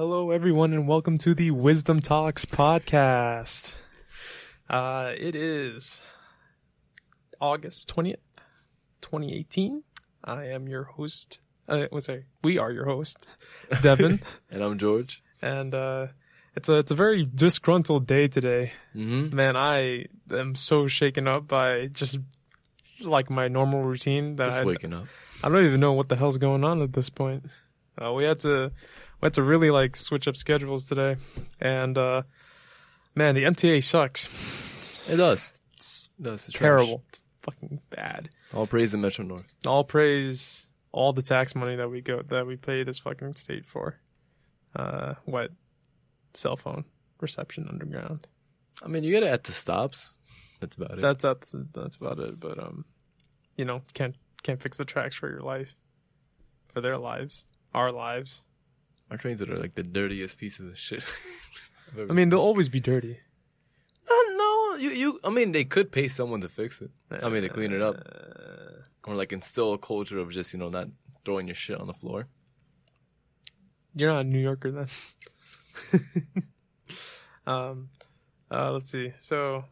Hello, everyone, and welcome to the Wisdom Talks podcast. Uh, it is August 20th, 2018. I am your host. Uh, what's say We are your host, Devin. And I'm George. and uh, it's a it's a very disgruntled day today. Mm-hmm. Man, I am so shaken up by just like my normal routine that Just I, waking up. I don't even know what the hell's going on at this point. Uh, we had to we had to really like switch up schedules today, and uh, man, the MTA sucks. It does. It's It does. It's terrible. It's fucking bad. trash. All praise the Metro North. All praise all the tax money that we go that we pay this fucking state for. Uh, what? Cell phone reception underground. I mean, you get it at the stops. That's about it. That's that's that's about it. But um, you know, can't can't fix the tracks for your life, for their lives, our lives. Our trains are like the dirtiest pieces of shit. I mean, they'll always be dirty. Uh, no, you, you. I mean, they could pay someone to fix it. I mean, to clean it up, Uh, or like instill a culture of just you know not throwing your shit on the floor. you're not a New Yorker then. um, uh, let's see. So,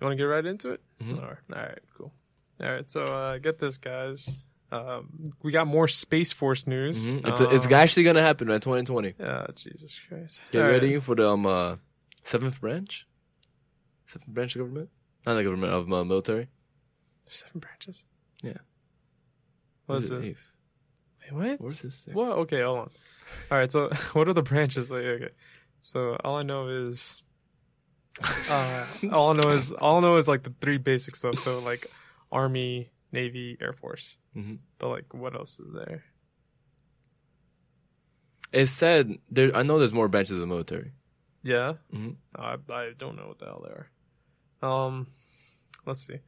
you want to get right into it? Mhm. All right. All right. Cool. All right. So, uh, get this, guys. Um, we got more Space Force news. Mhm. It's, it's Um, actually gonna happen in 2020. Yeah, Jesus Christ. Get All right. ready for the um uh, seventh branch. Seventh branch of government, not the government of uh, military. There's seven branches. Yeah. What is it it? Eighth. Wait, what? Or is this sixth? What? Okay, hold on. All right. So, what are the branches? Like, okay. So, all I know is, uh, all I know is, all I know is like the three basic stuff. So, like, Army, Navy, Air Force. Mhm. But like, what else is there? It said there. I know there's more branches of the military. Yeah. hmm I I don't know what the hell they are. Um, let's see.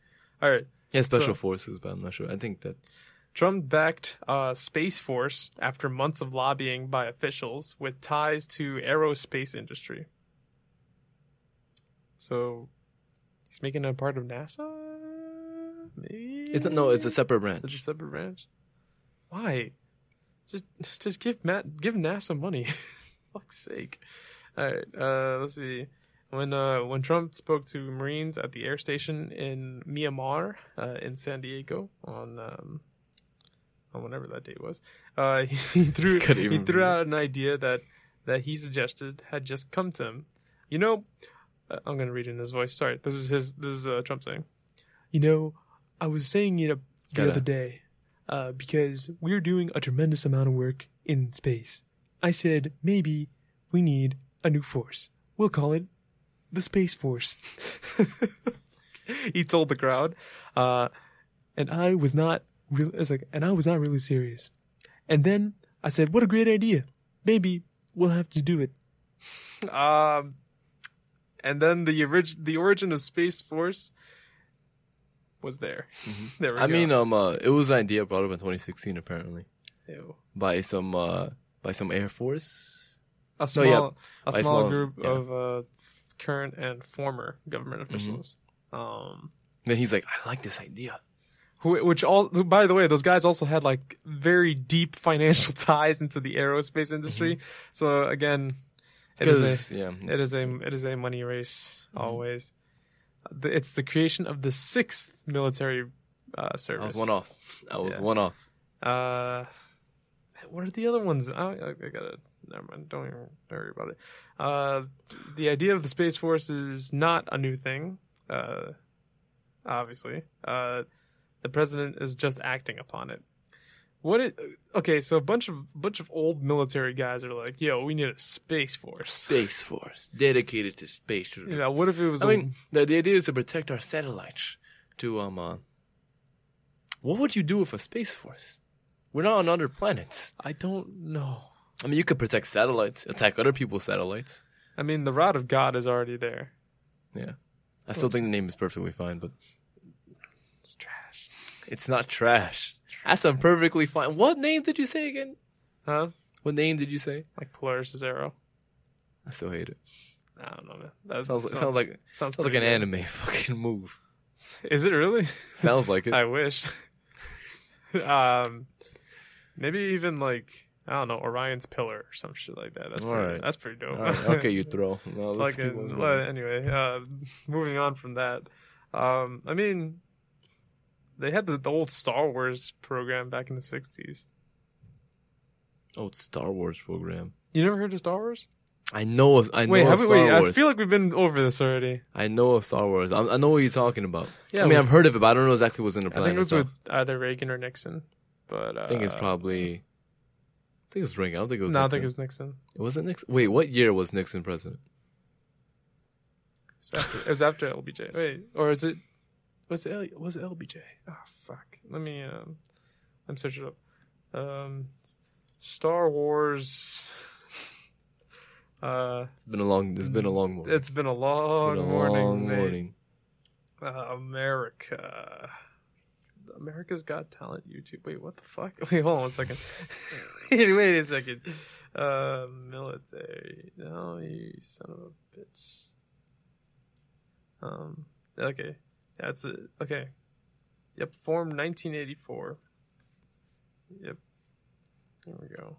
All right. Yeah, special So- forces, but I'm not sure. I think that's Trump backed uh, Space Force after months of lobbying by officials with ties to aerospace industry. So he's making it a part of NASA? Maybe? it's no, it's a separate branch. It's a separate branch? Why? Just just give Matt give NASA money. Fuck's sake. Alright, uh let's see. When uh when Trump spoke to Marines at the air station in Miramar, uh, in San Diego on um on whenever that date was, uh he threw he threw out an idea that that he suggested had just come to him. You know, uh, I'm gonna read in his voice. Sorry, this is his. This is uh, Trump saying. You know, I was saying it the Gotta- other day uh, because we're doing a tremendous amount of work in space. I said maybe we need a new force. We'll call it the Space Force. he told the crowd, uh, and I was not real. It's like, and I was not really serious. And then I said, "What a great idea! Maybe we'll have to do it." Um, and then the orig- the origin of Space Force was there. There we I go. mean, um, uh, it was an idea brought up in 2016 apparently Ew. by some uh by some Air Force. a small, yeah, a small small- group yeah. of uh, current and former government Mm-hmm. officials. Um, Then he's like, I like this idea. who, which all, who, by the way, those guys also had like very deep financial ties into the aerospace industry. So again, it is a, yeah, it is a, it is a money race Mm-hmm. always. It's the creation of the sixth military uh, service. I was one off. I was Yeah. one off. Uh, what are the other ones? I, I, I gotta. Never mind. Don't even worry about it. Uh, the idea of the space force is not a new thing. Uh, obviously, uh, the president is just acting upon it. What it? Okay, so a bunch of bunch of old military guys are like, "Yo, we need a space force." Space Force dedicated to space. Yeah. What if it was? I a- mean, the, the idea is to protect our satellites. To um, uh, what would you do with a space force? We're not on other planets. I don't know. I mean, you could protect satellites, attack other people's satellites. I mean, the rod of God is already there. Yeah, I still think the name is perfectly fine, but It's trash, it's not trash. That's a perfectly fine. What name did you say again? huh? What name did you say? Like Polaris' arrow. I still hate it. I don't know, man. That Sounds, like sounds like sounds, sounds like an good. anime fucking move. Is it really? Sounds like it. I wish. um, maybe even like I don't know Orion's pillar or some shit like that. That's All pretty. right. That's pretty dope. Right, okay, you throw. No, let's keep on well, anyway, uh, moving on from that. Um, I mean, they had the, the old Star Wars program back in the '60s. Oh, it's Star Wars program. You never heard of Star Wars? I know. Of, I know wait, of we, Star wait. Wars. I feel like we've been over this already. I know of Star Wars. I, I know what you're talking about. Yeah, I mean, I've heard of it, but I don't know exactly what's in the plan. I think it was itself. with either Reagan or Nixon. But uh, I think it's probably. I think it was Reagan. I don't think it was. No, I Nixon. think it was Nixon. It wasn't Nixon. Wait, what year was Nixon president? It was after, it was after LBJ. Wait, or is it? Was L, was LBJ? Oh fuck. Let me um, let me search it up. Um, Star Wars. Uh, It's been a long. It's been a long morning. it's been a long Been a morning. long morning. Uh, America. America's Got Talent YouTube. Wait, what the fuck? Wait, hold on one second. wait, wait a second. Uh, military. No, you son of a bitch. Um. Okay. That's it. Okay. Yep. Formed 1984. Yep. Here we go.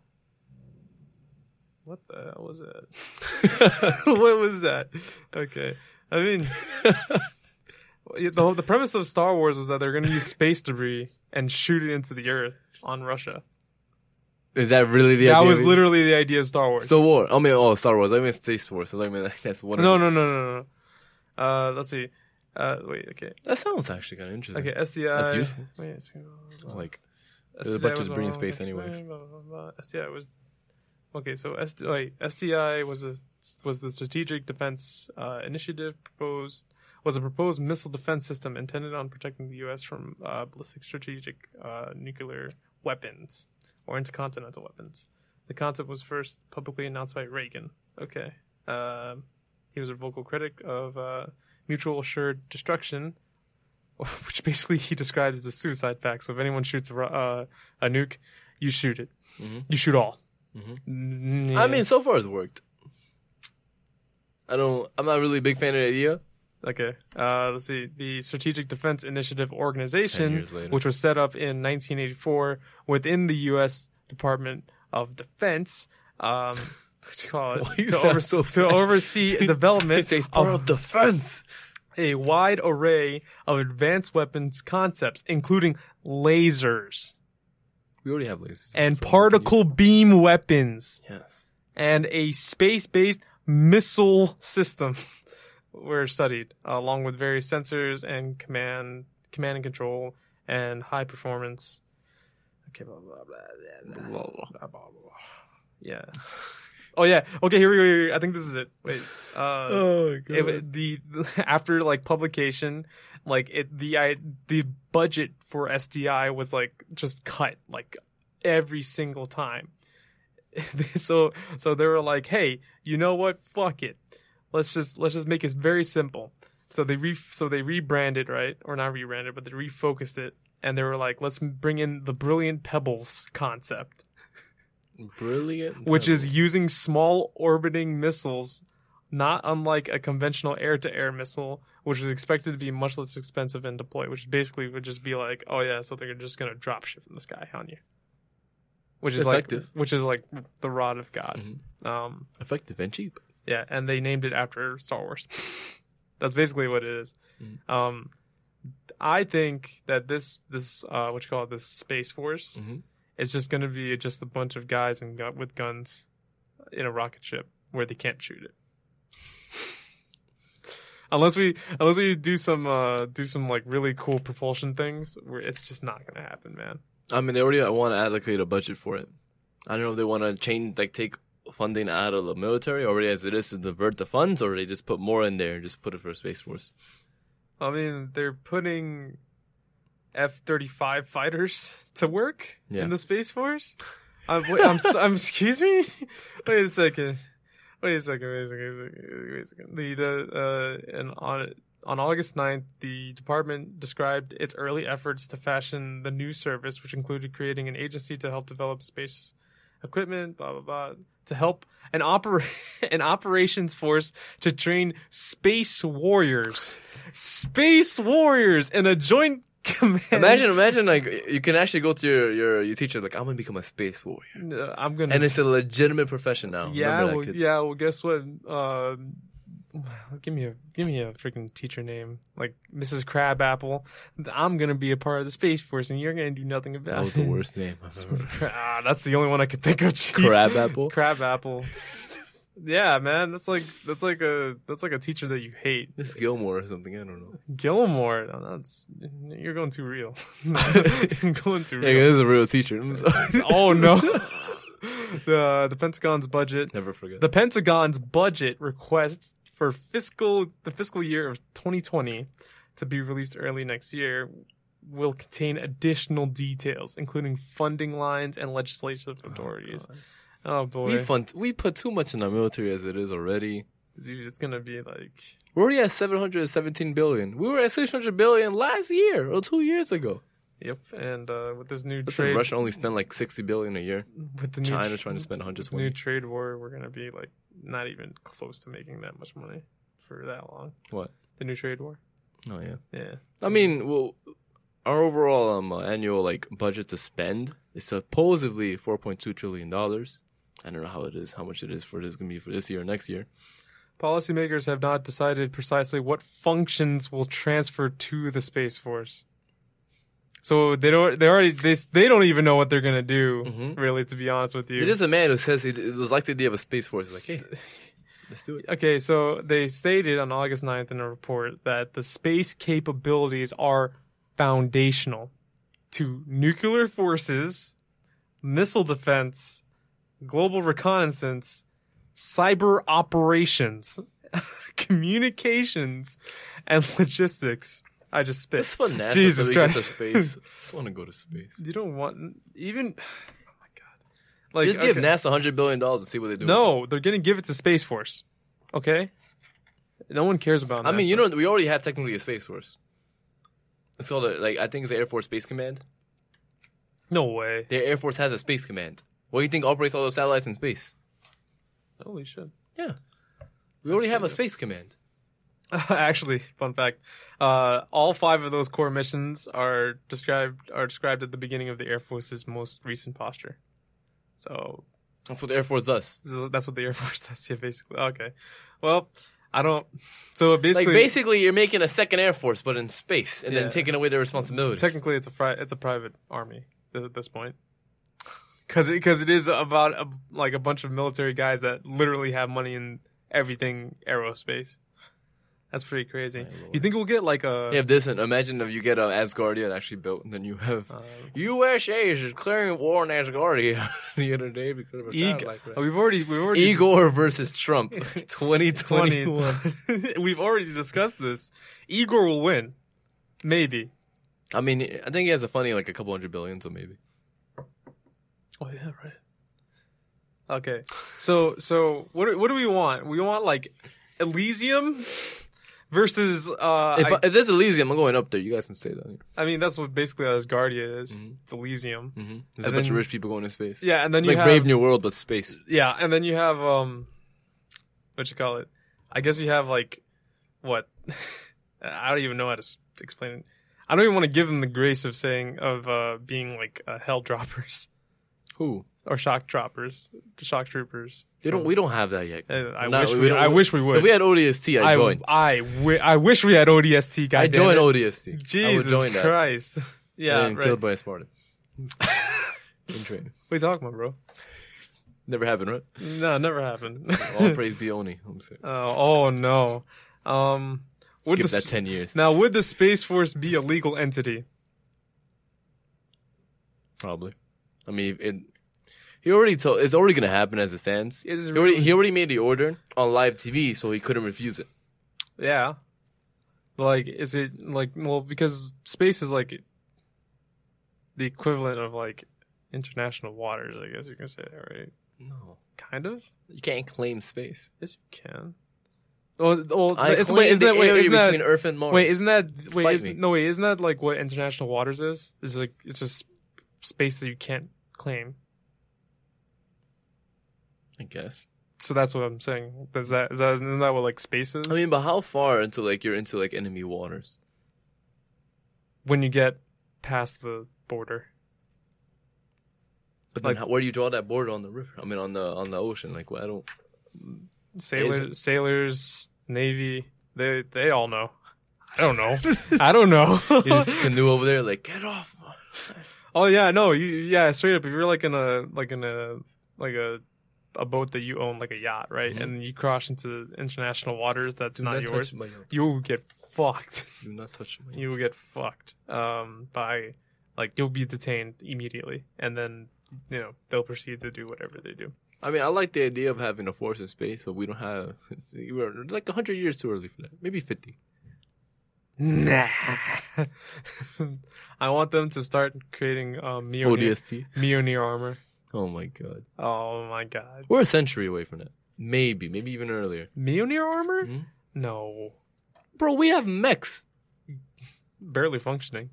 What the hell was that? what was that? Okay. I mean, the whole, the premise of Star Wars was that they're going to use space debris and shoot it into the Earth on Russia. Is that really the that idea? was literally the idea of Star Wars. So what? I mean, oh, Star Wars. I mean, Space Force. So I mean, that's one. no, no, no, no, no. Uh, let's see. Uh, wait. Okay. That sounds actually kind of interesting. Okay. SDI. That's useful. Wait, it's- Like, There's a bunch of space anyways. blah, blah, blah, blah. SDI was okay. So SD, wait, SDI was a was the Strategic Defense uh, Initiative proposed was a proposed missile defense system intended on protecting the U.S. from uh, ballistic strategic uh, nuclear weapons or intercontinental weapons. The concept was first publicly announced by Reagan. Okay, um, he was a vocal critic of uh, mutual assured destruction which basically he describes as a suicide pact. So if anyone shoots a, uh, a nuke, you shoot it. Mhm. You shoot all. Mhm. Mm, I mean, so far it's worked. I don't. I'm not really a big fan of the idea. okay. Uh, let's see. The Strategic Defense Initiative Organization, which was set up in 1984 within the U.S. Department of Defense. Um, Uh, what you call Why it? you To, sound overs- so to oversee development It's part of defense. a wide array of advanced weapons concepts, including lasers We already have lasers. and so we can particle beam weapons. Yes. and a space-based missile system were studied, along with various sensors and command, command and control, and high performance. Okay, blah blah blah blah blah, blah, blah, blah, blah. Yeah. Oh yeah. Okay. Here we go. Here. I think this is it. Wait. Uh, Oh god. it, the after like publication, like it the I the budget for SDI was like just cut like every single time. so so they were like, hey, you know what? Fuck it. Let's just let's just make it very simple. So they re so they rebranded right or not rebranded, but they refocused it, and they were like, let's bring in the brilliant pebbles concept Brilliant. which is using small orbiting missiles, not unlike a conventional air to air missile, which is expected to be much less expensive and deploy, which basically would just be like, oh yeah, so they're just gonna drop shit from the sky on you. Which is Effective. like which is like the rod of God. Mhm. Um effective and cheap. yeah, and they named it after Star Wars. That's basically what it is. Mhm. Um I think that this this uh what you call it, this Space Force Mhm. It's just going to be just a bunch of guys and gu- with guns in a rocket ship where they can't shoot it. unless we unless we do some uh do some like really cool propulsion things, where it's just not going to happen, man. I mean, they already want to allocate a budget for it. I don't know if they want to change, like, take funding out of the military already as it is to divert the funds, or they just put more in there and just put it for a Space Force. I mean, they're putting F thirty five fighters to work Yeah. in the space force. I'm, wait, I'm, I'm excuse me. Wait a second. Wait a second. Wait a second. Wait a second. Wait a second. The the uh, and on on August 9th, the department described its early efforts to fashion the new service, which included creating an agency to help develop space equipment, blah blah blah, to help an oper an operations force to train space warriors, space warriors in a joint Command- Imagine, imagine like you can actually go to your your, your teacher like I'm gonna become a space warrior, Uh, I'm gonna. and it's a legitimate profession now. yeah, that, well, yeah. Well, guess what? Uh, give me a give me a freaking teacher name like Mrs. Crabapple. I'm gonna be a part of the space force, and you're gonna do nothing about it. That was it. the worst name I've ever ah, that's the only one I could think of. Crabapple. Crab apple. Crab apple. Yeah, man, that's like that's like a that's like a teacher that you hate. Miss Gilmore or something. I don't know. Gilmore, no, that's you're going too real. you're going too Yeah, real. this is a real teacher. oh no. the the Pentagon's budget. Never forget. The Pentagon's budget request for fiscal the fiscal year of 2020 to be released early next year will contain additional details, including funding lines and legislative oh, authorities. God. Oh, boy, we fun. We put too much in our military as it is already. dude, it's gonna be like We're already at 717 billion. We were at 600 billion last year or two years ago. Yep, and uh, with this new Listen, trade, Russia only spent like 60 billion a year. with the tr- trying to spend with the 120. new trade war, we're gonna be like not even close to making that much money for that long. What? The new trade war. Oh yeah. Yeah. I mean, well, our overall um annual like budget to spend is supposedly 4.2 trillion dollars. I don't know how it is, how much it is for this gonna be for this year or next year. Policymakers have not decided precisely what functions will transfer to the Space Force. So they don't. They already. They they don't even know what they're gonna do. Mhm. Really, to be honest with you. It is a man who says he it was like the idea of a space force. He's like, hey, let's do it. Okay, so they stated on August 9th in a report that the space capabilities are foundational to nuclear forces, missile defense, global reconnaissance, cyber operations, communications, and logistics. I just spit. It's fun NASA Jesus get to Christ. space. just want to go to space. You don't want even. Oh my god! Like just give okay. NASA 100 billion dollars and see what they do. No, they're gonna give it to Space Force. Okay. No one cares about. I mean, you know, we already have technically a space force. It's called a, like I think it's the Air Force Space Command. No way. The Air Force has a space command. What do you think operates all those satellites in space? Holy shit. Yeah, we already have a space command. Actually, fun fact: uh, all five of those core missions are described are described at the beginning of the Air Force's most recent posture. So That's what the Air Force does. that's what the Air Force does. Yeah, basically. Okay. Well, I don't. So basically, Like basically, you're making a second Air Force, but in space, and Yeah. then taking away their responsibilities. technically, it's a pri- it's a private army at this point. Because because it is about a, like a bunch of military guys that literally have money in everything aerospace. That's pretty crazy. You think we'll get like a? Have this, and imagine if you get an Asgardian actually built, and then you have uh, USA is declaring war on Asgardia the other day because of a Ig- satellite crash. oh, we've already we've already Igor versus Trump, 20, 2021. we've already discussed this. Igor will win, maybe. I mean, I think he has a funny like a couple hundred billion, so maybe. Oh yeah, right. Okay, so so what what do we want? We want like Elysium versus. Uh, If, I, if there's Elysium, I'm going up there. You guys can stay down here. I mean, that's what basically Asgardia is. Mhm. It's Elysium. Mm-hmm. There's And a bunch then- of rich people going to space. Yeah, and then It's you like have Brave New World, but space. yeah, and then you have um, what you call it? I guess you have like what? I don't even know how to s- explain it. I don't even want to give them the grace of saying of uh, being like uh, hell droppers Who? or shock droppers, The shock troopers. They don't. We don't have that yet. Uh, I Not- wish we we, I wish we would. If we had ODST, I'd I, join. I, wi- I wish we had ODST. God I'd join it. ODST. I Jesus join that. Christ. Yeah, and right. killed by a Spartan. In training. What are you talking about, bro? Never happened, right? No, never happened. All praise be Oni. I'm saying. oh, oh no. Um, would Give the, that ten years. now would the Space Force be a legal entity? Probably. I mean, it. He already told. It's already gonna happen as it stands. Is it He already, really? he already made the order on live TV, so he couldn't refuse it. Yeah. Like, is it like well because space is like the equivalent of like international waters, I guess you can say that, right? No, Kind of. you can't claim space. Yes, you can. Oh, oh I it's, wait, isn't the that, wait, area isn't that, between Earth and Mars. wait, isn't that wait? Isn't, no, wait, isn't that like what international waters is? Is like it's just space that you can't claim. I guess. So that's what I'm saying. Is that is that isn't that what like space is? I mean, but how far into like you're into like enemy waters? when you get past the border. But then Like- how, where do you draw that border on the river? I mean, on the on the ocean. Like, well, I don't. Sailors, sailors, navy, they they all know. I don't know. I don't know. You just canoe over there, like, get off. Oh yeah, no, you yeah, straight up. If you're like in a like in a like a a boat that you own, like a yacht, right, Mhm. and you cross into international waters that's Do not, not yours, touch my yacht. you will get fucked. Do not touch my you will get fucked um, by like you'll be detained immediately, and then you know they'll proceed to do whatever they do. I mean, I like the idea of having a force in space, but we don't have. We're like hundred years too early for that. Maybe fifty. Nah. I want them to start creating um, Mjolnir, ODST. Mjolnir armor. Oh my god, Oh my god, we're a century away from that. Maybe, maybe even earlier. Mjolnir armor? Mhm. No, Bro, we have mechs, barely functioning.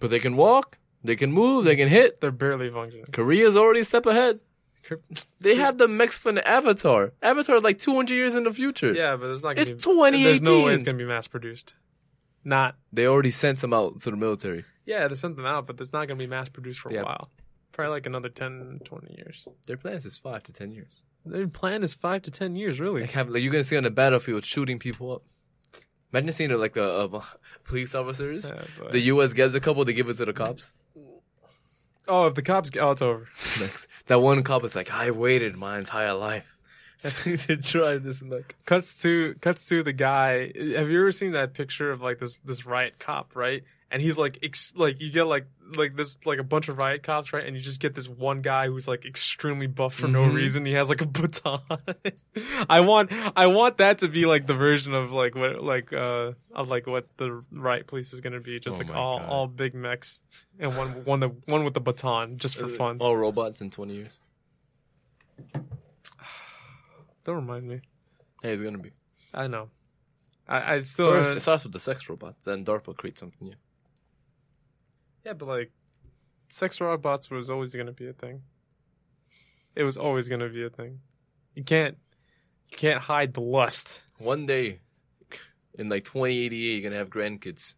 but they can walk, they can move, they can hit. They're barely functioning. Korea's already a step ahead. They have the mechs from Avatar. Avatar is like 200 years in the future. Yeah, but it's not. Gonna It's be, 2018. There's no way it's gonna be mass produced. Not. They already sent some out to the military. Yeah, they sent them out, but it's not gonna be mass produced for a Yeah. while. Probably like another 10, 20 years. Their plans is five to 10 years. Their plan is five to ten years, really. Like, have, like you're gonna see on the battlefield shooting people up. Imagine seeing like the uh, police officers. Yeah, but- The U.S. gets a couple, they give it to the cops. oh, if the cops get, oh, it's over. that one cop is like, I waited my entire life to drive this like. cuts to cuts to the guy. Have you ever seen that picture of like this this riot cop, right? And he's like ex- like you get like like this like a bunch of riot cops, right? And you just get this one guy who's like extremely buff for no Mhm. reason. He has like a baton. I want I want that to be like the version of like what like uh of like what the riot police is gonna be, just Oh like all God. all big mechs and one one the one with the baton just for Uh, fun. All robots in 20 years. Don't remind me. Hey, it's gonna be. I know. I, I still First, uh, it starts with the sex robots, then DARPA creates something new. Yeah, but like, sex robots was always to be a thing. It was always to be a thing. You can't, you can't hide the lust. One day, in like 2088, you're gonna have grandkids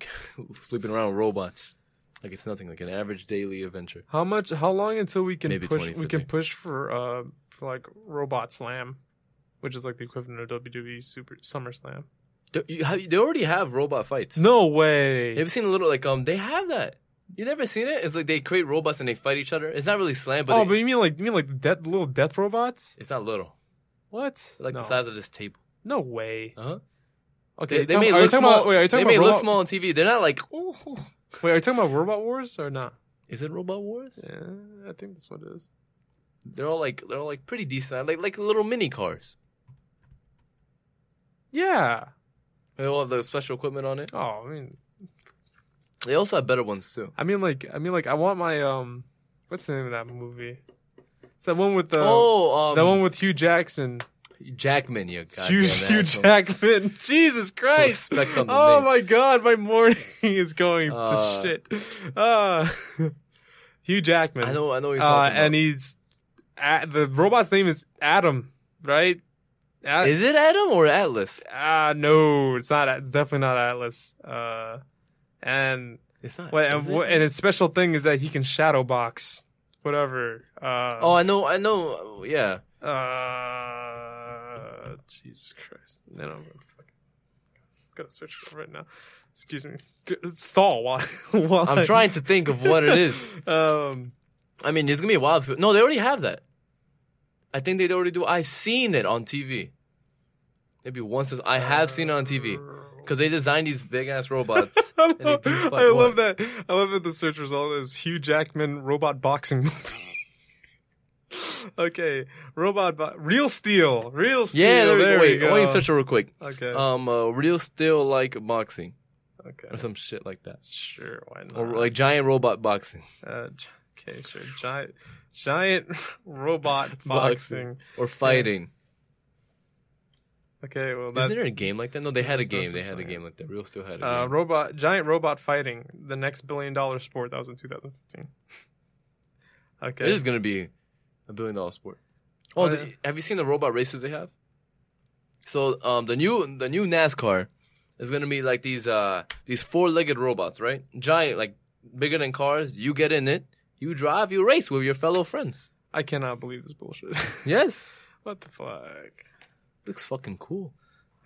sleeping around with robots. Like it's nothing, like an average daily adventure. How much? How long until we can Maybe push? We can push for uh for like Robot Slam, which is like the equivalent of WWE Super Summer Slam. They, you have, they already have robot fights. No way. Have you seen a little like um? They have that. You never seen it? It's like they create robots and they fight each other. It's not really slam, but, oh, they- but you mean like you mean like death, little death robots? it's not little. What? It's like no. the size of this table. No way. Uh huh. Okay, They, they talking- may look talking small. About, wait, are you they talking may about look small on TV. They're not like. Oh, Wait, are you talking about Robot Wars or not? is it Robot Wars? Yeah, I think that's what it is. They're all like they're all like pretty decent, like like little mini cars. Yeah. They all have the special equipment on it. Oh, I mean, They also have better ones too. I mean, like, I mean, like, I want my um, what's the name of that movie? It's that one with the oh, um, that one with Hugh Jackson. Jackman, you goddamn Hugh, Hugh asshole. Jackman. Jesus Christ! Respect on the Oh name. my God, my morning is going Uh, to shit. Uh, Hugh Jackman. I know, I know what you're Uh, talking and he's a the robot's name is Adam, right? A- Is it Adam or Atlas? Ah, no, it's not. It's definitely not Atlas. Uh, and It's not. Is and, it? and his special thing is that he can shadow box whatever. Uh, oh, I know, I know. Yeah, uh, Jesus Christ! Then I'm gonna fucking gotta search for it right now. Excuse me. Stall while while I'm I- trying to think of what it is. Um, I mean, it's gonna be a while. No, they already have that. I think they already do. I've seen it on TV. Maybe once. I have seen it on TV because they designed these big ass robots. I love, I love what? that. I love that the search result is Hugh Jackman robot boxing movie. okay, robot bo- real steel, real steel. yeah, there, we go. Wait, we go. to search it real quick. Okay, Um, uh, real steel like boxing okay, or some shit like that, sure, why not? or like giant robot boxing Uh, okay, sure. Giant, giant robot Boxing. or fighting. Okay, well Isn't there a game like that? No, they had a game. They had a game like that. Real Steel had a uh, game. robot giant robot fighting, the next billion dollar sport. That was in 2015. Okay. It is gonna be a billion dollar sport. Oh, Oh, the- have you seen the robot races they have? So, um, the new the new NASCAR is gonna be like these uh these four legged robots, right? Giant, like bigger than cars. You get in it, you drive, you race with your fellow friends. I cannot believe this bullshit. Yes, what the fuck? looks fucking cool.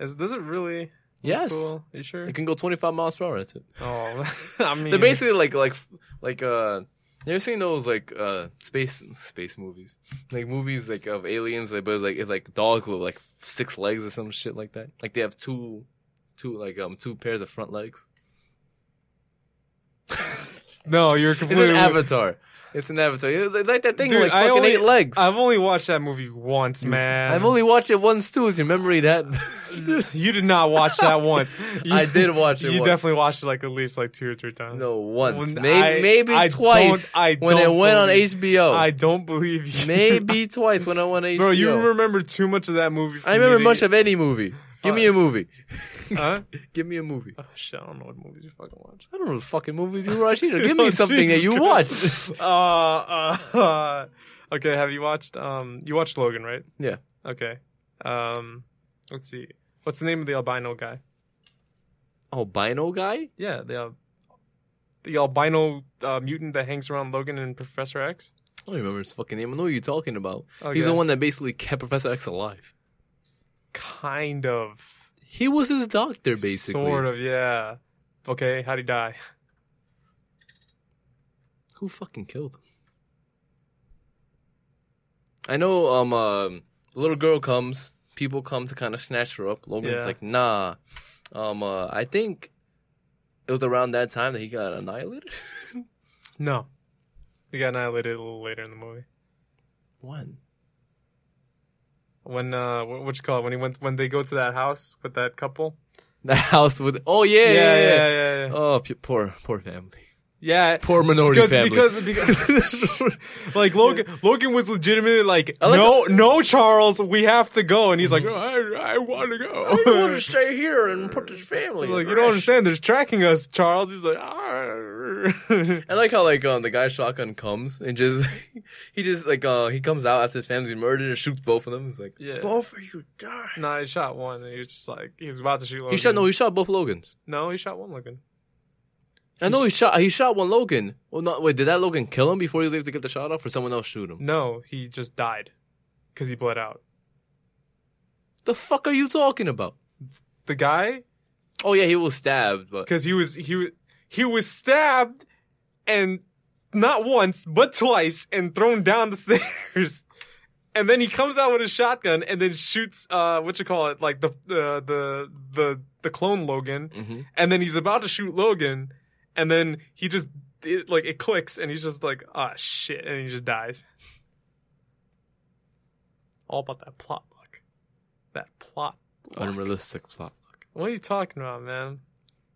Is does it really? Yes, Cool? you sure? it can go 25 miles per hour. That's it. Oh, I mean, They're basically like like like uh. You ever seen those like uh space space movies? Like movies like of aliens, like but it's like it's like dogs with like six legs or some shit like that. Like they have two, two like um two pairs of front legs. no, you're completely. It's an avatar. It's inevitable. it's like that thing Dude, with like I fucking only- eight legs. I've only watched that movie once, man. I've only watched it once too. Is your memory that? you did not watch that once. You- I did watch it You once. definitely watched it like at least like two or three times. no, once, When maybe I- maybe I twice don't- I when it don't went on HBO. I don't believe you. maybe twice when I went on HBO. bro. You remember too much of that movie. for I remember me much of any movie. Give me a movie. Huh? Give me a movie. Oh shit! I don't know what movies you fucking watch. I don't know the fucking movies you watch either. Give me Oh, something that you watch. Uh, uh, okay. Have you watched? Um, you watched Logan, right? Yeah. Okay. Um, let's see. What's the name of the albino guy? Albino guy? Yeah, the uh, the albino uh, mutant that hangs around Logan and Professor X. I don't remember his fucking name. I know who you're talking about. Okay. He's the one that basically kept Professor X alive. Kind of. He was his doctor, basically. Sort of. Yeah. Okay. How'd he die? Who fucking killed him? I know. Um, the little girl comes. People come to kind of snatch her up. Logan's Yeah. like, nah. Um, uh, I think it was around that time that he got annihilated. No. He got annihilated a little later in the movie. when? When uh, what, you call it? When he went, when they go to that house with that couple. The house with. Oh yeah, yeah, yeah. yeah, yeah. yeah. Oh, poor, poor family. Yeah, Poor minority because, family. because because like Logan Logan was legitimately like, like no no Charles we have to go and he's like "Oh, I I want to go I want to stay here and put this family. like in you don't rest." understand they're tracking us Charles he's like "Arr." I like how like um the guy shotgun comes and just he just like uh he comes out after his family's murdered and shoots both of them. He's like Yeah. both of you die. no he shot one and he was just like he was about to shoot Logan He shot no, he shot both Logans. no he shot one Logan I know he shot he shot one Logan. Well, not wait. Did that Logan kill him before he was able to get the shot off, or someone else shoot him? no he just died because he bled out The fuck are you talking about? the guy Oh yeah, he was stabbed, but because he was he wa- he was stabbed and not once but twice and thrown down the stairs and then he comes out with a shotgun and then shoots uh what you call it like the the the the, the clone logan hmm and then he's about to shoot logan and then he just it, like it clicks and he's just like ah shit and he just dies all about that plot luck that plot luck. unrealistic plot. Look. What are you talking about, man?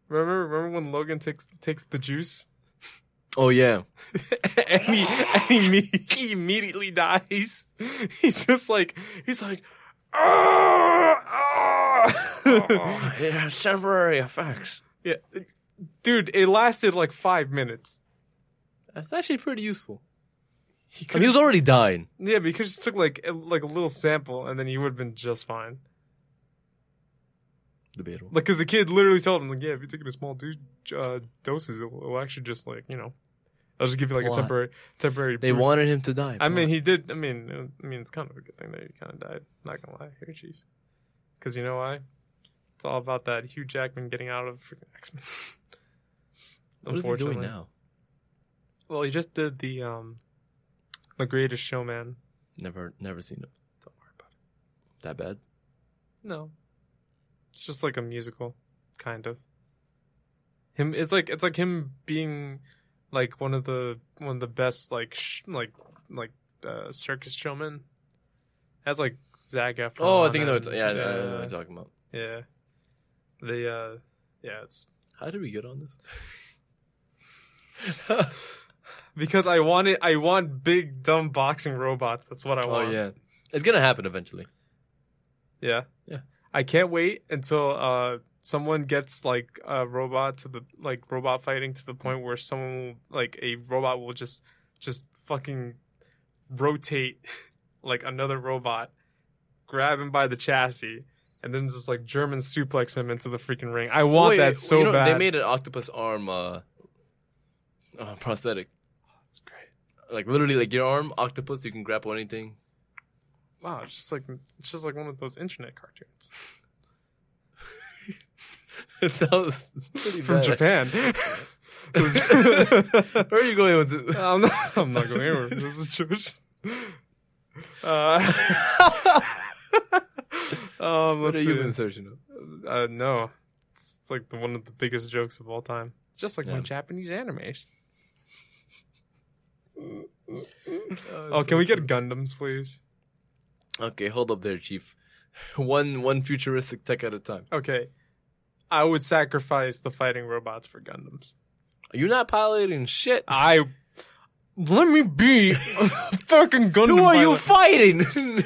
Remember, remember when Logan takes takes the juice Oh yeah, and he and he, he immediately dies. He's just like he's like, ah, ah. oh, it has temporary effects. yeah, dude, it lasted like five minutes. That's actually pretty useful. He I mean, he was already dying. yeah, because he just took like a, like a little sample, and then he would have been just fine. Debatable. Like, because the kid literally told him, like, yeah, if you're taking a small dude uh, doses, it'll, it'll actually just like you know, I'll just give you like a temporary temporary. They boost. wanted him to die. I mean, he did. I mean, uh, I mean, it's kind of a good thing that he kind of died. Not gonna lie, here, Chief. Because you know why? It's all about that Hugh Jackman getting out of freaking X Men. what is he doing now? Well, he just did the um, the Greatest Showman. Never, never seen it. Don't worry about it. That bad? No, it's just like a musical, kind of. Him, it's like it's like him being like one of the one of the best like sh- like like uh, circus showmen. Has like Zac Efron. Oh, I think I know. What, and- yeah, I know what you're talking about. Yeah. They uh yeah, it's How did we get on this? because I want it I want big dumb boxing robots. That's what I want. oh want. yeah, it's gonna happen eventually. Yeah. Yeah. I can't wait until uh someone gets like a robot to the like robot fighting to the point where someone will, like a robot will just just fucking rotate like another robot, grab him by the chassis, and then just like German suplex him into the freaking ring. I want Wait, that so you know, bad. They made an octopus arm uh, uh, prosthetic. That's great. Like literally, like your arm, octopus. You can grapple anything. Wow, it's just like it's just like one of those internet cartoons that was pretty from bad. Japan. Was- Where are you going with this? I'm not, I'm not going anywhere. This is Jewish. Uh, um, What are you been searching up? Uh, no, it's, it's like the, one of the biggest jokes of all time. It's just like my Japanese anime. Oh, Oh, can we get Gundams, please? Okay, hold up there, Chief. One one futuristic tech at a time. Okay, I would sacrifice the fighting robots for Gundams. You're not piloting shit. I let me be a fucking Gundam. Who are you fighting?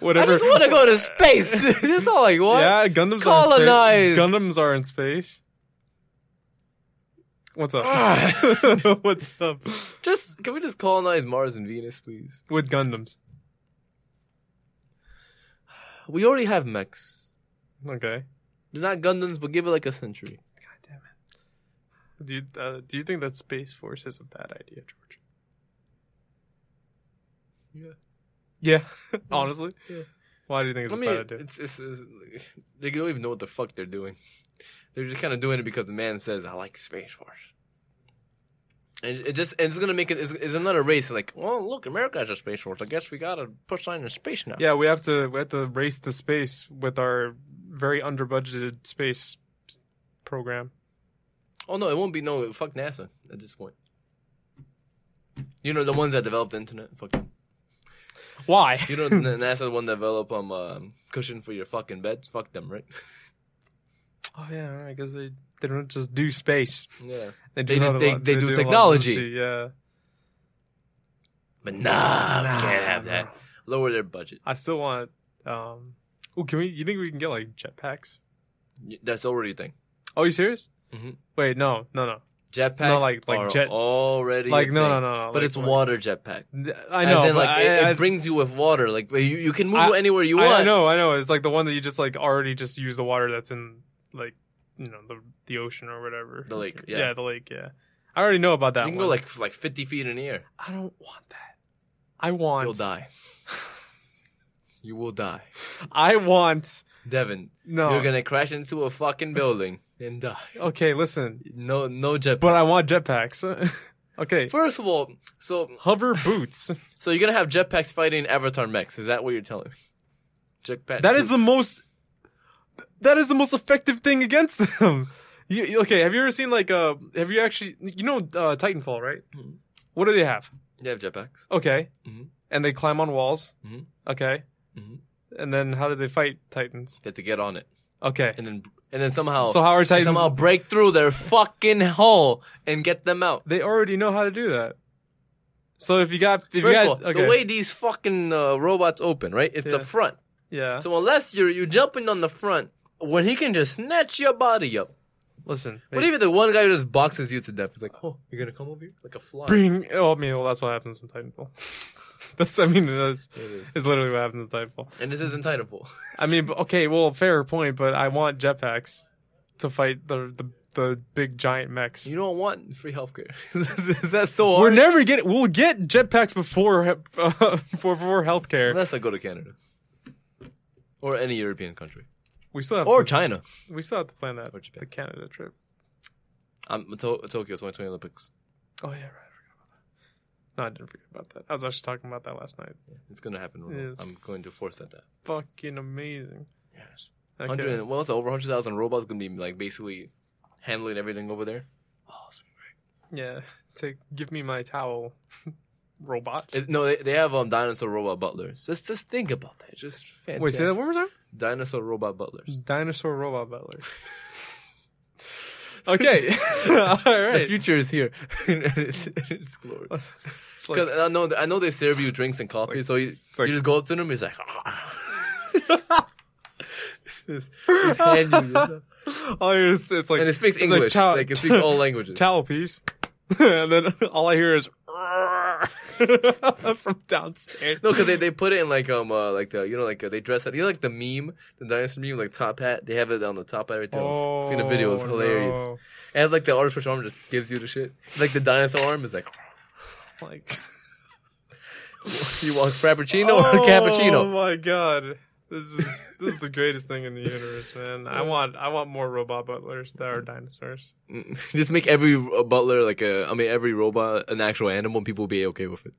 Whatever. I just want to go to space. That's all I want. Yeah, Gundams Colonize. Are in space. Gundams are in space. What's up? What's up Just can we just colonize Mars and Venus, please? with Gundams? We already have mechs. Okay. They're not Gundams, but give it like a century. God damn it. Do you uh, do you think that Space Force is a bad idea, George? Yeah. Yeah. Honestly. Yeah. Why do you think it's I a mean, bad idea? it's, it's, it's they don't even know what the fuck they're doing. They're just kind of doing it because the man says, "I like Space Force." And it just it's gonna make it it's, it's another race. Like, well, look, America has a space force. I guess we gotta push on in space now. Yeah, we have to we have to race to space with our very under budgeted space program. Oh no, it won't be no fuck NASA at this point. You know the ones that developed the internet. Fuck them. Why? You know NASA the one that developed um uh, cushion for your fucking beds. Fuck them, right? oh yeah, right, because they they don't just do space. Yeah. They, They do just- other they- lo- they do of technology. Yeah, But nah, Nah, can't have that. Lower their budget. I still want. Um, oh, can we? You think we can get like jetpacks? That's already a thing. Oh, you serious? Mhm. Wait, no, no, no. Jetpacks No, like- like are jet- already Like no, no, no, no. But like, it's water jetpack. I know, in, like I, it, I, it brings you with water. Like you, you can move I- anywhere you want. I know, I know. It's like the one that you just like already just use the water that's in like you know the the ocean or whatever. The lake, Yeah, yeah. the lake. Yeah, I already know about that. You can one. go like like fifty feet in the air. I don't want that. I want. You'll die. You will die, I want. Devin. No. You're gonna crash into a fucking building and die. Okay, listen. No, no jetpack. But I want jetpacks. okay. First of all, so Hover boots. so you're gonna have jetpacks fighting Avatar mechs. Is that what you're telling me? Jetpack. That is the most. That is the most effective thing against them. You, okay, have you ever seen like uh? Have you actually you know uh, Titanfall right? Mhm. What do they have? They have jetpacks. Okay, Mhm. and they climb on walls. Mhm. Okay, Mhm. and then how do they fight Titans? You have to get on it, Okay, and then and then somehow so how are Titans? somehow break through their fucking hull and get them out. they already know how to do that. So if you got if you First got of all, okay, the way these fucking uh, robots open, right? It's a front. yeah. So unless you're you jumping on the front, when he can just snatch your body up. Listen, But even the one guy who just boxes you to death is like, oh, you're gonna come over here like a fly. bring. Oh, I mean, well, that's what happens in Titanfall. that's I mean, that's It is. it's literally what happens in Titanfall. And this isn't Titanfall. I mean, okay, well, fair point, but I want jetpacks to fight the the, the big giant mechs. You don't want free healthcare. is that so We're never getting. We'll get jetpacks before uh, for for healthcare. Unless I go to Canada. Or any European country. We still have Or to, China. we still have to plan that Or Japan. the Canada trip. Um, to- Tokyo 2020 Olympics. Oh yeah, right. I forgot about that. No, I didn't forget about that. I was actually talking about that last night. It's gonna happen. I'm going to force that. that. Fucking amazing. Yes. Okay. 100, well, it's over 100,000 robots gonna be like basically handling everything over there. Oh, it's gonna Yeah, take give me my towel, robot. It- no, they, they have um dinosaur robot butlers. Just just think about that. Just fantastic. Wait, say that one more time. Dinosaur robot butlers. Dinosaur robot butler. okay, all The future is here. it's, it's glorious. It's like- Because I know I know they serve you drinks and coffee, so you, like- you just go up to them. He's like, Just- just all I is it's like and it speaks it's like English. like it speaks all languages. towel piece, and then all I hear is from downstairs. No, because they, they put it in like um uh, like the you know like uh, they dress it you know like the meme the dinosaur meme like top hat they have it on the top hat there. I've seen the video it's Oh, hilarious. no. It has like the artificial arm just gives you the shit like the dinosaur arm is like Like you want frappuccino or cappuccino. Oh my god. This is this is the greatest thing in the universe, man. I want I want more robot butlers that are dinosaurs. Mm, Just make every uh, butler like a I mean every robot an actual animal and people will be okay with it.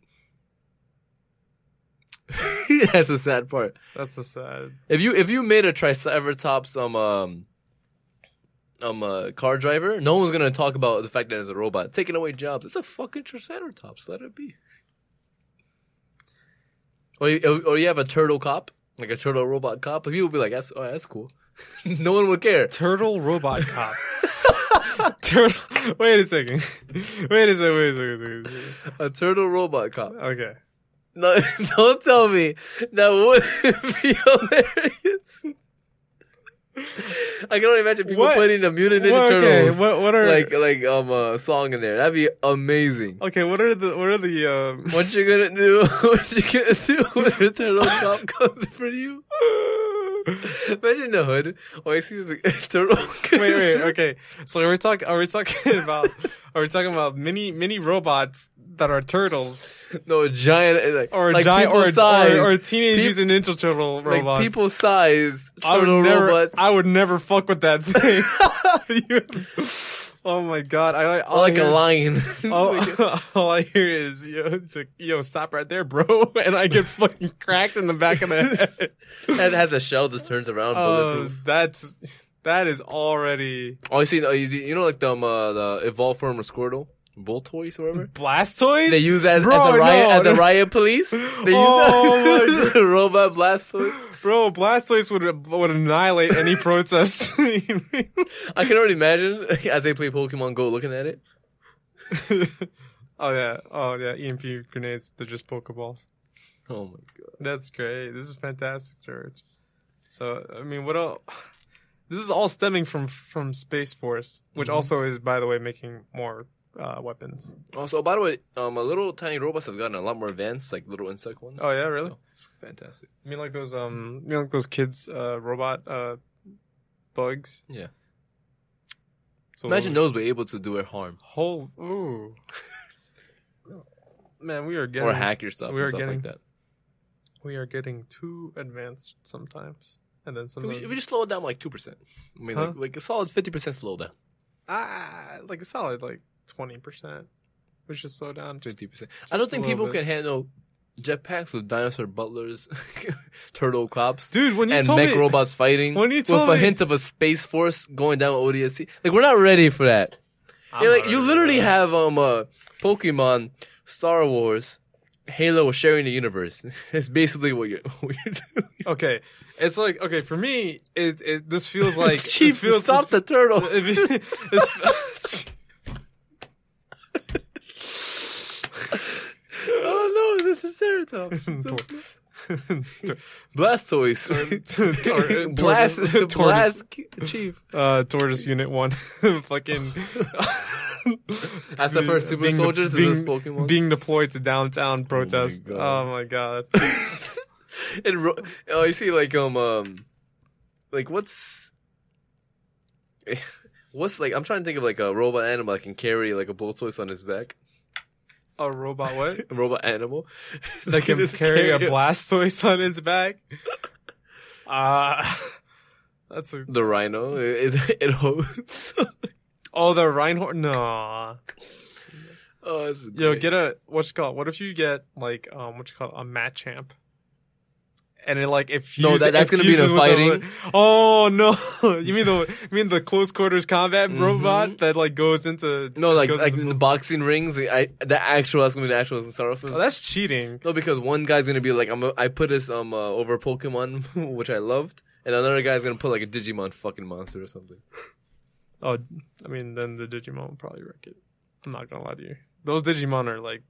That's the sad part. That's a sad. If you if you made a Triceratops um um um a car driver, no one's gonna talk about the fact that it's a robot taking away jobs. It's a fucking Triceratops. Let it be. Or you, or you have a turtle cop, like a turtle robot cop, people will be like, "That's oh, that's cool." no one would care. Turtle robot cop. Turtle. Wait a second. Wait a second. Wait a second. Wait a second. A turtle robot cop. Okay. No, don't tell me that wouldn't be hilarious. I can only imagine people What? putting the Mutant Ninja What, okay. Turtles What what are like like um a song in there. That'd be amazing. okay? What are the what are the um? What you gonna do? What you gonna do when the turtle cop comes for you? Imagine the hood. Oh, I see the turtle. wait, wait. Okay. So are we talking? Are we talking about? Are we talking about mini mini robots that are turtles, No, giant like or a like giant, or, size, or or teenage Peop- mutant ninja turtle like people size I would turtle never. robots. I would never fuck with that thing. Oh my god! I like all like I a hear- lion. All, all I hear is yo, it's like, yo, stop right there, bro, and I get fucking cracked in the back of the head. that has a shell that turns around, Oh, bulletproof. that's that is already Oh, you see, you see, you know, like the um, uh, the evolved form of Squirtle, Voltoise or whatever. Blastoise. They use as, Bro, as a riot no, as a riot police. They use Oh that my robot Blastoise. Bro, Blastoise would would annihilate any protest. I can already imagine as they play Pokemon Go, looking at it. oh yeah, oh yeah, EMP grenades. They're just Pokeballs. Oh my god! That's great. This is fantastic, George. So, I mean, what else? This is all stemming from from Space Force, which Mhm. also is, by the way, making more uh, weapons. Also, by the way, um, a little tiny robots have gotten a lot more advanced, like little insect ones. Oh, yeah, really? So, it's fantastic. I mean, like those um, you know, like those kids uh, robot uh, bugs. Yeah. So Imagine those be able to do it harm whole ooh. Man, we are getting or hack your stuff we and are stuff getting- like that. we are getting too advanced sometimes, and then If sometimes we, if we just slow it down like two percent, I mean, Huh? like, like a solid fifty percent slowdown, ah, like a solid like twenty percent. We should slow down. Fifty percent. I don't think people bit. can handle jetpacks with dinosaur butlers, turtle cops, dude, when you and told mech me, robots fighting when you told with a me- hint of a space force going down with ODST. Like we're not ready for that. Yeah, like you literally have um uh, Pokemon, Star Wars, Halo sharing the universe. It's basically what you're, what you're doing. Okay, it's like okay for me. It, it this feels like Chief, this feels stop the turtle. this, oh no, this is Ceratops. Blastoise. Tor- tor- Blast, tortoise- Blast Chief. uh, Tortoise Unit One, fucking. That's the first super being, soldiers being, in this Pokemon. being deployed to downtown protest. God. Oh my god! and ro- oh, you see, like um, um, like what's what's like? I'm trying to think of like a robot animal that can carry like a Blastoise on his back. A robot what? A robot animal That can just carry a Blastoise on its back? Uh that's a The rhino. It, it, it holds. oh the Reinhardt. No, oh, yo, get a what's it called? What if you get like um what you call it, a Machamp? And it like if No, that- that's gonna be the fighting. Oh no! you mean the you mean the close quarters combat Mhm. robot that like goes into no, like like into- the boxing rings. I the actual that's gonna be the actual to start off with. oh, that's cheating. No, because one guy's gonna be like, I'm. A, I put this um uh, over Pokemon, which I loved, and another guy's gonna put like a Digimon fucking monster or something. Oh, I mean then the Digimon will probably wreck it. I'm not gonna lie to you. Those Digimon are like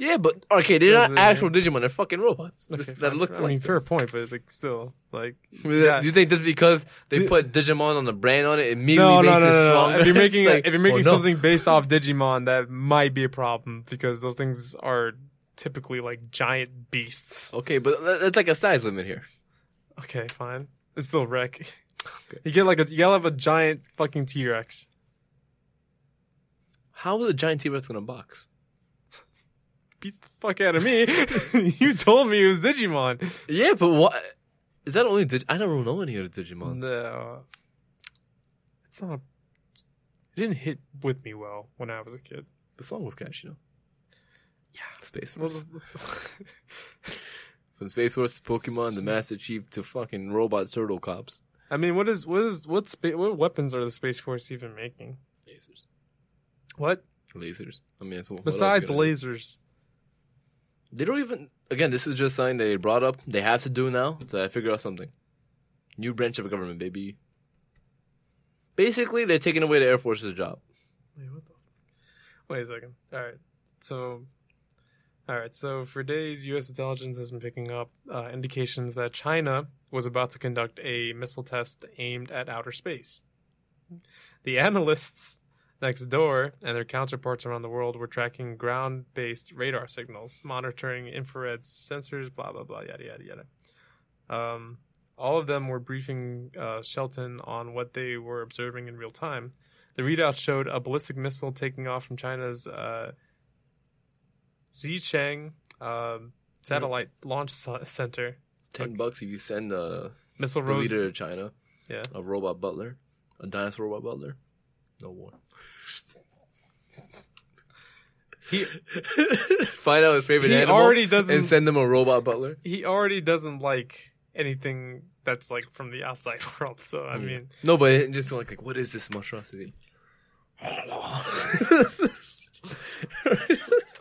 Yeah, but okay, they're Those not are- actual Digimon. They're fucking robots just, that look I like. mean, them. fair point, but like still like Do you think just because they put Digimon on the brand on it immediately No, no, makes no, it no, no. stronger? If you're making It's like, if you're making no. something based off Digimon, that might be a problem because those things are typically like giant beasts. Okay, but that- that's like a size limit here. Okay, fine. It's still wreck. You get like a you gotta have a giant fucking T Rex. How is a giant T Rex gonna box? Beats the fuck out of me. you told me it was Digimon. Yeah, but what? Is that only? Dig- I don't know any other Digimon. No, it's not. It didn't hit with me well when I was a kid. The song was catchy, you know. Yeah. Space We'll Force. just, let's- From Space Force to Pokemon, the Master Chief to fucking robot turtle cops. I mean, what is what is what spa- what weapons are the Space Force even making? Lasers. What Lasers. I mean, that's what, what besides gonna lasers? They don't even. Again, this is just something they brought up. They have to do now. I figure out something. New branch of government, baby. Basically, they're taking away the Air Force's job. Wait, what the? Wait a second. All right, so. All right, so for days, U.S. intelligence has been picking up uh, indications that China was about to conduct a missile test aimed at outer space. The analysts next door and their counterparts around the world were tracking ground based radar signals, monitoring infrared sensors, blah, blah, blah, yada, yada, yada. Um, all of them were briefing uh, Shelton on what they were observing in real time. The readout showed a ballistic missile taking off from China's uh, Xichang um satellite launch center. Ten Okay. bucks if you send uh, Missile the rose. leader to China. Yeah. A robot butler. A dinosaur robot butler. No war. He Find out his favorite he animal already doesn't. and send him a robot butler. he already doesn't like anything that's like from the outside world. So I Yeah. mean, No, but just like, like what is this monstrosity?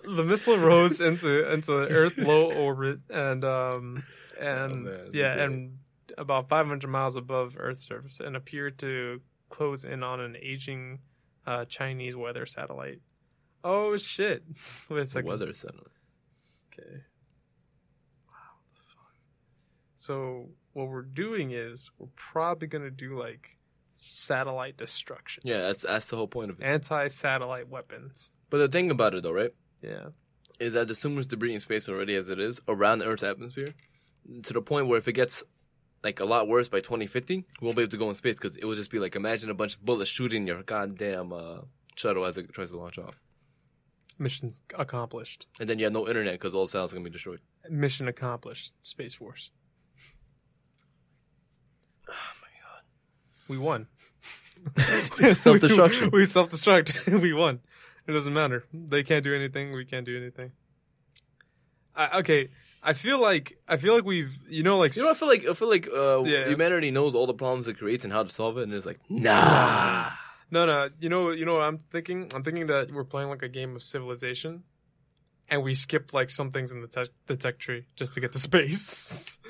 the missile rose into into Earth low orbit and um and Oh, man, yeah and about 500 miles above Earth's surface and appeared to close in on an aging uh, Chinese weather satellite. Oh shit! Wait a second. Weather satellite. Okay. Wow. The fuck? So what we're doing is we're probably gonna do like satellite destruction, Yeah, that's that's the whole point of it. anti-satellite weapons. But the thing about it, though, right, Yeah. is that there's so much debris in space already as it is around the Earth's atmosphere, to the point where if it gets like a lot worse by 2050, we won't be able to go in space because it will just be like imagine a bunch of bullets shooting your goddamn uh, shuttle as it tries to launch off, Mission accomplished. and then you have no internet because all the satellites are gonna be destroyed. Mission accomplished. Space Force. Oh my god! We won. Self-destruction. We, we self-destruct. we won. It doesn't matter. They can't do anything. We can't do anything. I, okay. I feel like I feel like we've you know like You know, I feel like I feel like uh, Yeah. humanity knows all the problems it creates and how to solve it, and it's like nah. No, no. You know, you know what I'm thinking? I'm thinking that we're playing like a game of civilization, and we skipped like some things in the tech, the tech tree just to get to space.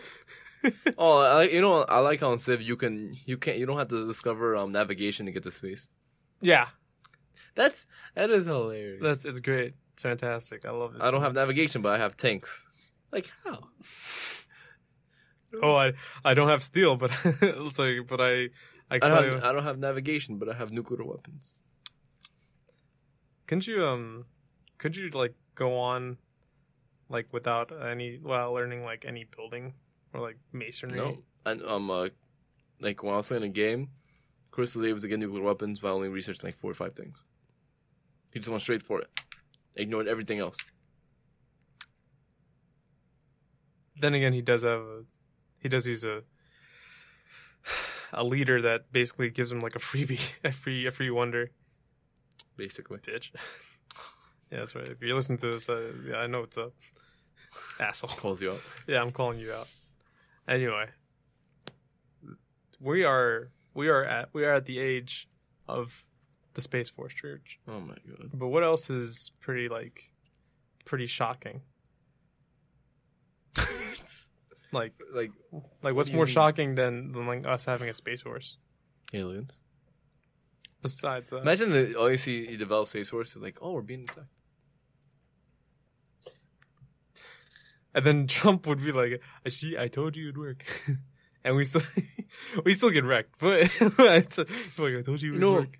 Oh, I, you know, I like how in Civ you can you can't you don't have to discover um, navigation to get to space. yeah, That's that is hilarious. that's it's great. It's fantastic. I love it. I so don't have much. navigation, but I have tanks. Like how? Oh, I I don't have steel, but sorry, but I I I don't, tell have, you. I don't have navigation, but I have nuclear weapons. Couldn't you um, could you like go on, like without any while learning like any building or like masonry? No, and um, uh, like when I was playing a game, Chris was able to get nuclear weapons by only researching like four or five things. He just went straight for it, ignored everything else. Then again, he does have a, he does use a a leader that basically gives him like a freebie, a free a free wonder, Basically, bitch. yeah, that's right. If you listen to this, uh, yeah, I know what's up, asshole. calls you out. Yeah, I'm calling you out. Anyway, we are we are at we are at the age of the Space Force Church. Oh my god. But what else is pretty like pretty shocking? Like Like like what's do you more mean? shocking than, than like us having a space force? aliens. Besides that, Imagine the all you see you develop space force is like, oh, we're being attacked. and then Trump would be like, "I see, I told you it'd work," and we still we still get wrecked. But it's like, I told you it would know, work.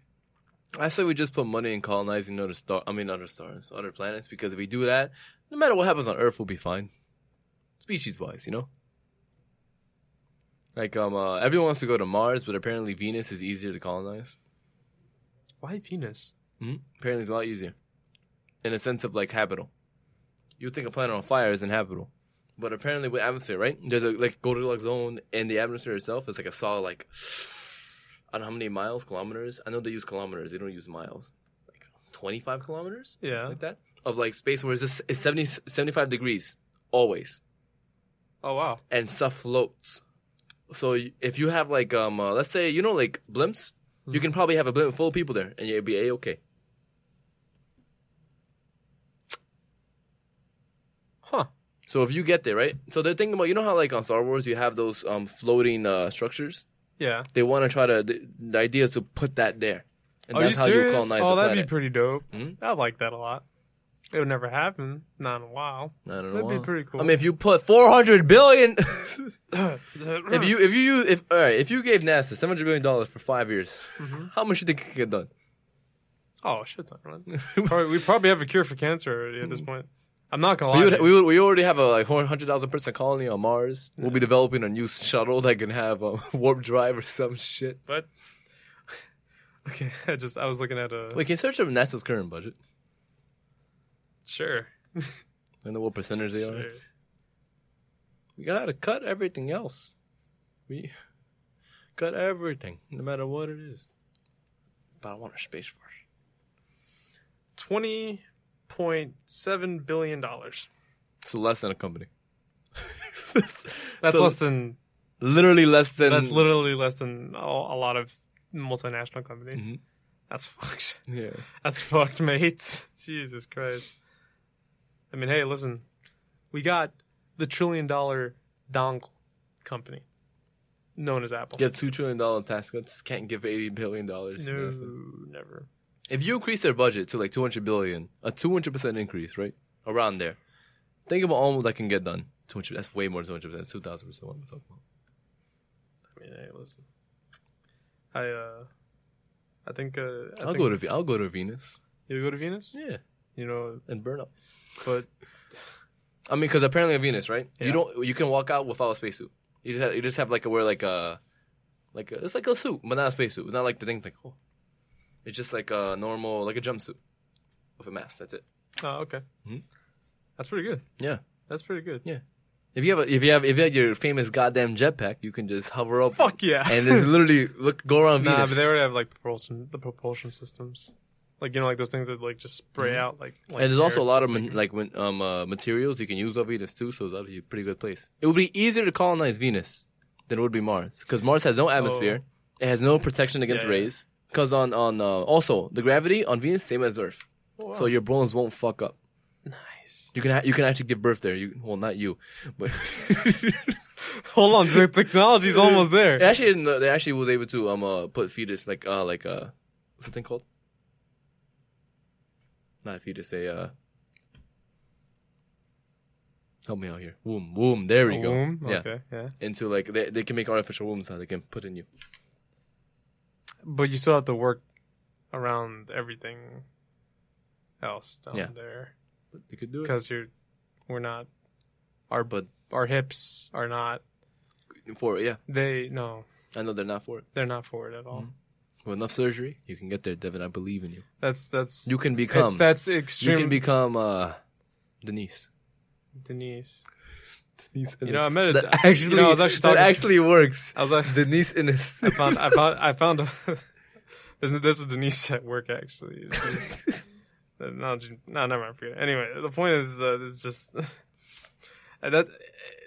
I say we just put money in colonizing other star. I mean, other stars, other planets, because if we do that, no matter what happens on Earth, we'll be fine. Species wise, you know. Like um, uh, everyone wants to go to Mars, but apparently Venus is easier to colonize. Why Venus? hmm Apparently, it's a lot easier, in a sense of like habitable. You would think a planet on fire is inhabitable, but apparently with atmosphere, right? There's a like Goldilocks zone, and the atmosphere itself is like a solid like I don't know how many miles, kilometers. I know they use kilometers; they don't use miles. Like 25 kilometers, Yeah. like that, of like space where it's just it's 70, 75 degrees always, Oh wow. and stuff floats. So if you have like um, uh, let's say you know like blimps, you Mhm. can probably have a blimp full of people there, and you'd be a okay. Huh. So if you get there, right? So they're thinking about you know how like on Star Wars you have those um floating uh structures. Yeah. They want to try to. The, the idea is to put that there, and Are that's you how serious? you colonize oh, that'd planet. be pretty dope. Mhm. I like that a lot. It would never happen. Not in a while. I don't know. That'd be pretty cool. I mean, if you put four hundred billion, if you if you use if all right, if you gave NASA seven hundred billion dollars for five years, Mhm. how much do you think could get done? oh shit, ton, man. probably, we probably have a cure for cancer already at this point. I'm not gonna lie. We, to would, you. we, would, we already have a like hundred thousand person colony on Mars. We'll be developing a new shuttle that can have a warp drive or some shit. But okay, I just I was looking at a We can search up NASA's current budget. Sure. I know what percentage they are. sure. We gotta cut everything else. We cut everything, no matter what it is. But I want a space force. Twenty point seven billion dollars. So less than a company. That's So less than literally less than. that's literally less than a, a lot of multinational companies. Mhm. That's fucked. Yeah. That's fucked, mate. Jesus Christ. I mean, hey, listen, we got the trillion dollar dongle company known as Apple. Get two trillion dollar tax cuts. Can't give eighty billion dollars. no, never. If you increase their budget to like two hundred billion, a two hundred percent increase, right around there. Think about all that can get done. Two hundred. That's way more than two hundred percent. Two thousand percent. What I'm I talking about? I mean, hey, listen. I uh, I think uh, I I'll think go to. I'll go to Venus. You go to Venus? Yeah, You know, and burn up. but I mean, because apparently on Venus, right? Yeah. You don't. You can walk out without a spacesuit. You just have. You just have like a wear like a, like a, it's like a suit, but not a spacesuit. It's not like the thing like oh, it's just like a normal like a jumpsuit with a mask. That's it. oh, okay. Mhm. That's pretty good. Yeah. That's pretty good. Yeah. If you have a, if you have if you have your famous goddamn jetpack, you can just hover up Fuck yeah. and then literally look go around nah, Venus. but they already have like propulsion, the propulsion systems, like you know, like those things that like just spray Mhm. out like. like and there's also a lot of making- like when, um uh, materials you can use on Venus too, so it's obviously a pretty good place. It would be easier to colonize Venus than it would be Mars because Mars has no atmosphere. It has no protection against Oh. Yeah, yeah. rays. Because on on uh, also the gravity on Venus same as Earth, Oh, wow. so your bones won't fuck up. nice. You can ha- you can actually give birth there. You well not you, but Hold on, the technology's almost they there. actually they actually was able to um uh, put fetus like uh like uh what's the thing called? Not a fetus, a uh. Help me out here. Womb, womb. There we go. womb? Yeah, Okay, yeah. into like they they can make artificial wombs that They can put in you. But you still have to work around everything else down Yeah. there But they could do it. because you're we're not our But our hips are not for it, yeah, they no I know they're not for it. they're not for it at all. With enough surgery, you can get there, Devin. I believe in you. That's that's You can it's, become. that's extreme. you can become uh, Denise. Denise. Denise. You know, I met a- that you actually. know, I was actually that talking- actually works. I was like, Denise Innes. I found I found I found a, there's there's a Denise at work actually. It's- no, no, never mind. Forget it. Anyway, the point is that it's just that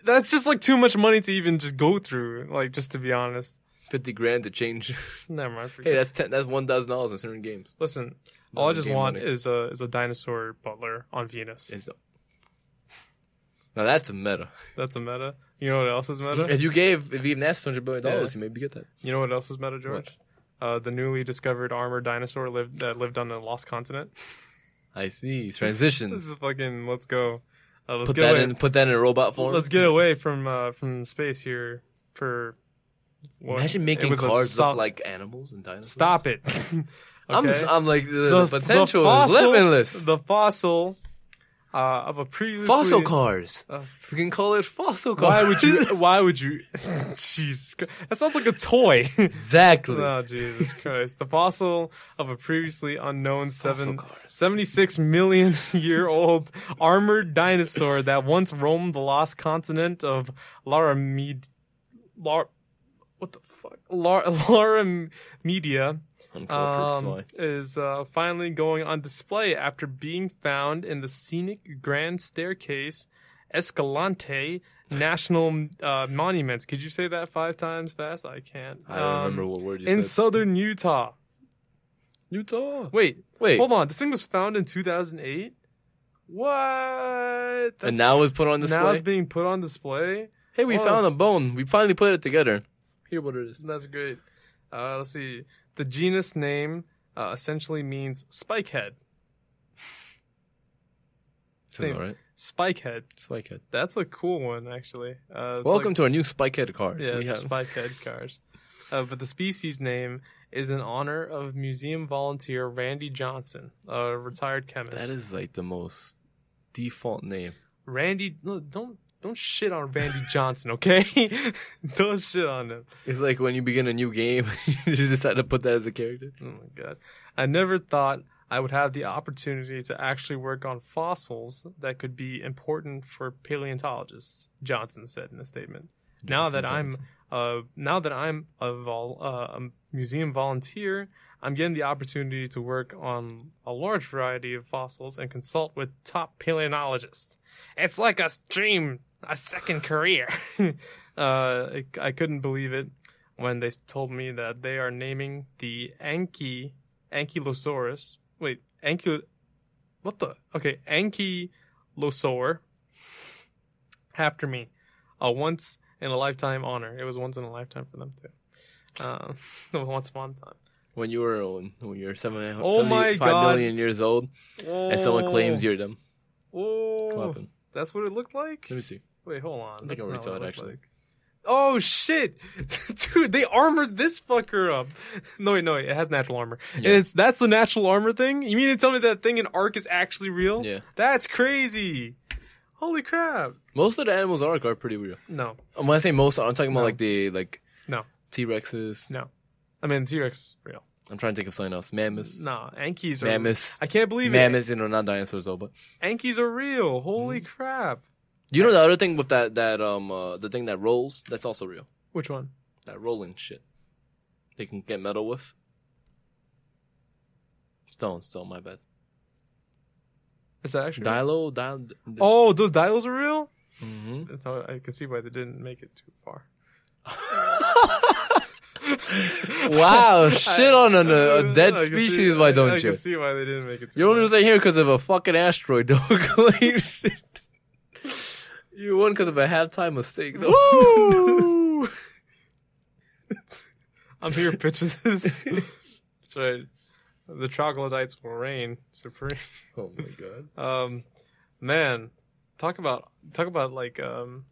that's just like too much money to even just go through. Like, just to be honest. Fifty grand to change. Never mind. Hey, that's ten. That's one thousand dollars in certain games. Listen, all I just want money. is a is a dinosaur butler on Venus. It's- now that's a meta. That's a meta. You know what else is meta? If you gave if you gave NASA hundred billion dollars, you maybe get that. You know what else is meta, George? Uh, the newly discovered armored dinosaur lived that lived on a lost continent. I see This transitions. is fucking. Let's go. Uh, let's put get that away. in. Put that in a robot form. Let's get away from uh, from space here for. What- Imagine making cars sol- look like animals and dinosaurs. Stop it. I'm, Okay? just, I'm like the, the, potential fossil, is limitless. The fossil uh, of a previously Fossil cars. Uh, We can call it fossil cars. why would you? Why would you? Jesus, Christ. that sounds like a toy. exactly. oh Jesus Christ! The fossil of a previously unknown seven, 76 million year old armored dinosaur that once roamed the lost continent of Laramid. Lar, what the fuck? Laura, Laramidia Uncultured um, is uh, finally going on display after being found in the scenic Grand Staircase Escalante National uh, Monument. Could you say that five times fast? I can't. I don't Um, remember what word you in said. In southern Utah. Utah. Wait, Wait. hold on. This thing was found in 2008. What? That's, and now it's put on display. now it's being put on display. hey, we Oh, found a bone. We finally put it together. Here, what it is. That's great. Uh, let's see. The genus name uh, essentially means spikehead. Sounds all right. Spikehead. Spikehead. That's a cool one, actually. Uh, Welcome like, to our new Spikehead cars. yeah, we have spikehead cars. Uh, but the species name is in honor of museum volunteer Randy Johnson, a retired chemist. that is like the most default name. Randy. No, don't don't shit on Randy Johnson, okay? don't shit on him. It's like when you begin a new game, you just decide to put that as a character. Oh my god. I never thought I would have the opportunity to actually work on fossils that could be important for paleontologists, Johnson said in a statement. Now that I'm uh now that I'm a, vol- uh, a museum volunteer, I'm getting the opportunity to work on a large variety of fossils and consult with top paleontologists. It's like a dream, a second career. uh, I, I couldn't believe it when they told me that they are naming the Anky Ankylosaurus. Wait, Anky. What the? Okay, Ankylosaur. After me, a once in a lifetime honor. It was once in a lifetime for them too. Um, once upon a time. when you were when, when you're seven, Oh my 75 God. million years old, and someone claims you're them. Oh, What happened? that's what it looked like. Let me see. Wait, hold on. I think I already saw it, actually. like. Oh shit, dude! They armored this fucker up. No, wait, no, wait, it has natural armor. Yeah. It's that's the natural armor thing. You mean to tell me that thing in Ark is actually real? Yeah, That's crazy. Holy crap! most of the animals are are pretty real. No, When I say most, I'm talking about No. like the like No. T Rexes. no. I mean, T Rex real. I'm trying to think of something else. Mammoths. No, Ankies are. Mammoths. I can't believe Mammoths, you know, not dinosaurs though, but it. Ankies are real. Holy Mm-hmm. crap! You know the other thing with that that um uh, the thing that rolls, that's also real. Which one? That rolling shit. They can get metal with. Stone, stone, my bad. Is that actually? real? Dilo, Dilo. Oh, those dials are real. hmm That's how I can see why they didn't make it too far. wow, shit on a, a dead I can species. see- why I- don't you? I you? can see why they didn't make it too You far. don't stay here because of a fucking asteroid, dog. Claim shit. You won because of a halftime mistake, though. Woo! I'm here pitching this. That's right. The troglodytes will reign supreme. oh my god. Um, man, talk about talk about like um,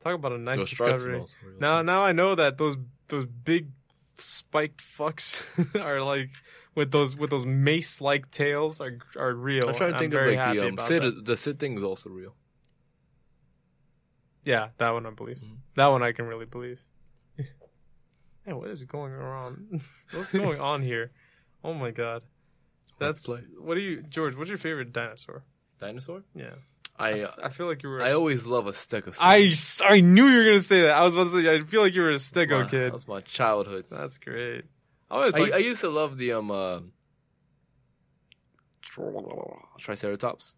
talk about a nice Those discovery. are also real, Now, now I know that those those big spiked fucks are like with those with those mace like tails are are real. I'm trying to I'm think of like the um, Sid. The Sid thing is also real. Yeah, that one I believe. Mhm. That one I can really believe. hey, what is going on? What's going on here? Oh my god. That's what do you George, what's your favorite dinosaur? Dinosaur? Yeah. I uh, I feel like you were a I always love a stegosaurus. I knew you were gonna say that. I was about to say I feel like you were a stego My- kid. That was my childhood. That's great. I I, like, I used to love the um uh, Triceratops.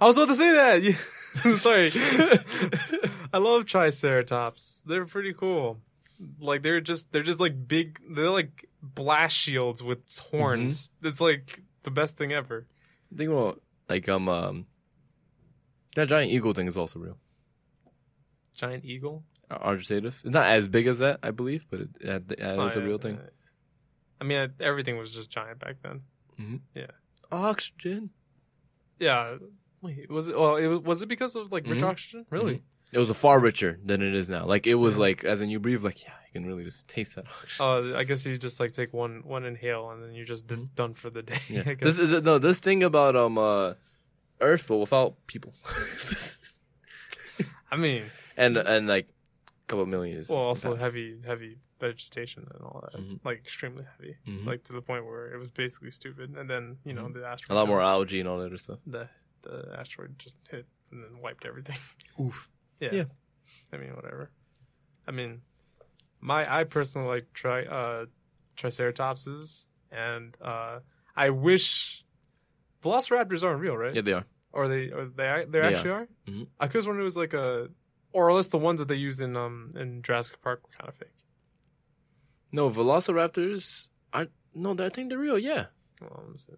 I was about to say that. Yeah. Sorry. I love Triceratops. They're pretty cool. Like they're just they're just like big. They're like blast shields with horns. Mm-hmm. It's like the best thing ever. Think about like um um that giant eagle thing is also real. Giant eagle. Ar- Argentavis. It's not as big as that, I believe, but it, it, it is Oh, a yeah, real thing. I mean, everything was just giant back then. Yeah. Oxygen. Yeah. Wait, was it? Well, it was, it because of like rich Mhm. oxygen? Really? It was a far richer than it is now. Like it was like as in you breathe, like yeah, you can really just taste that oxygen. Oh, I guess you just like take one one inhale and then you're just d- Mhm. done for the day. yeah. I guess. This is no this thing about um uh Earth, but without people, I mean, and and like a couple million years. well, also passed. heavy, heavy vegetation and all that, Mhm. like extremely heavy, Mhm. like to the point where it was basically stupid. And then you know Mhm. the asteroid, a lot more algae and all that other stuff. The the asteroid just hit and then wiped everything. Oof. Yeah. Yeah. I mean, whatever. I mean, my I personally like try uh triceratopses, and uh I wish velociraptors aren't real, right? Yeah, they are. Or they or they they They actually are. Mhm. I could have sworn it was like a, or at least the ones that they used in um in Jurassic Park were kind of fake. No, velociraptors. I no, I think they're real. Yeah, Well, I'm just-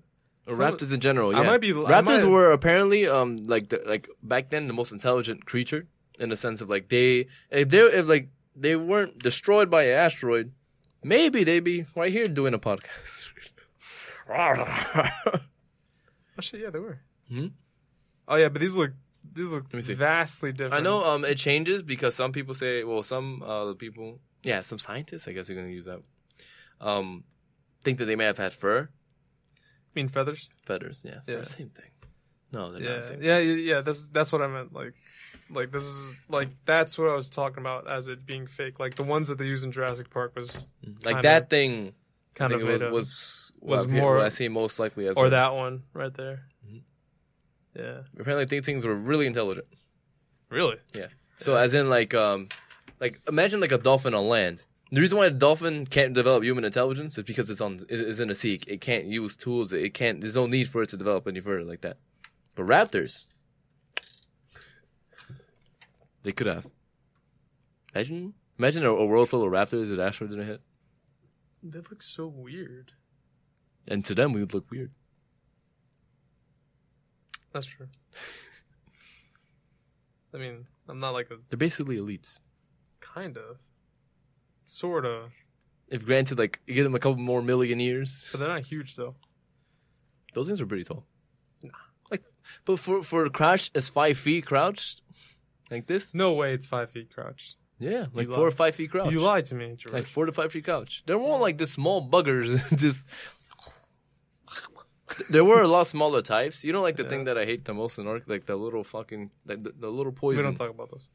or Some- raptors in general. Yeah, I might be I raptors might- were apparently um like the, like back then the most intelligent creature in the sense of like they if they if like they weren't destroyed by an asteroid, maybe they'd be right here doing a podcast. Oh shit, yeah, they were. Hmm? Oh yeah, but these look these look me see. vastly different. I know um it changes because some people say well some uh people yeah some scientists I guess you're gonna use that um think that they may have had fur I mean feathers. feathers yeah, fur, Yeah. same thing. No, they're Yeah, not the same. yeah, yeah, yeah. That's that's what I meant. Like, like this is like that's what I was talking about as it being fake. Like the ones that they use in Jurassic Park was Like Kinda- that thing kind of it was made up. was was more- what I see most likely as or a- that one right there. Mhm. Yeah. apparently these things were really intelligent. Really? Yeah. So as in like um like imagine like a dolphin on land. The reason why a dolphin can't develop human intelligence is because it's on it's in the sea. It can't use tools. It can't. There's no need for it to develop any further like that. But raptors, they could have. Imagine, imagine a, a world full of raptors that asteroid didn't hit, They look so weird. and to them we would look weird. That's true. I mean, I'm not like a They're basically elites. Kind of, sort of, If granted, like you give them a couple more million years, but they're not huge though. those things are pretty tall. Nah. Like, but for for a crouch as five feet crouched, like this, No way, it's five feet crouched. yeah, like You four or five feet crouch. You lied to me, George. like four to five feet couch. They're more like the small buggers. just there were a lot smaller types. You know, like the Yeah. thing that I hate the most in Ark, like the little fucking, like the, the little poison. we don't talk about those.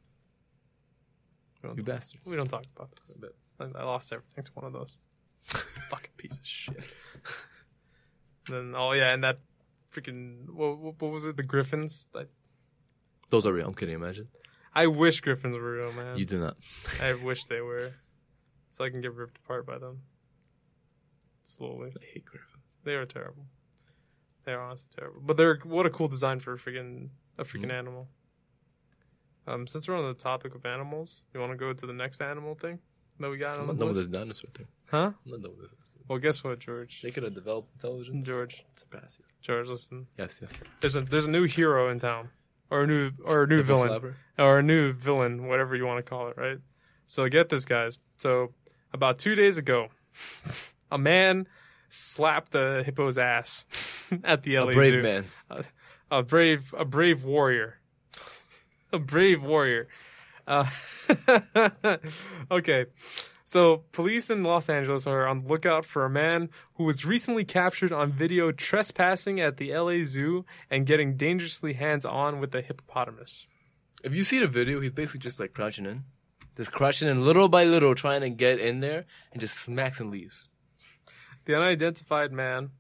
We don't, you talk, bastard. we don't talk about those. I, I lost everything to one of those. Fucking piece of shit. then oh yeah, and that freaking what, what, what was it? The Griffins. I, Those are real. I'm kidding. Imagine I wish Griffins were real, man. you do not. I wish they were, so I can get ripped apart by them. Slowly, I hate griffins. they are terrible. They are honestly terrible, but they're what a cool design for a freaking a freaking Mhm. animal. Um, since we're on the topic of animals, you want to go to the next animal thing that we got I'm on not the done with list? this dinosaur thing. Huh? I'm not done with this. Well, guess what, George? They could have developed intelligence. George, Surpass you. George, listen. Yes, yes. There's a there's a new hero in town, or a new or a new villain. slapper? or a new villain, whatever you want to call it, right? So get this, guys. So about two days ago, a man slapped a hippo's ass at the LA A brave Zoo. man. A brave, a brave warrior, a brave warrior. Uh, okay. So, police in Los Angeles are on the lookout for a man who was recently captured on video trespassing at the LA Zoo and getting dangerously hands on with a hippopotamus. If you see the video, he's basically just like crouching in, just crouching in little by little, trying to get in there, and just smacks and leaves. The unidentified man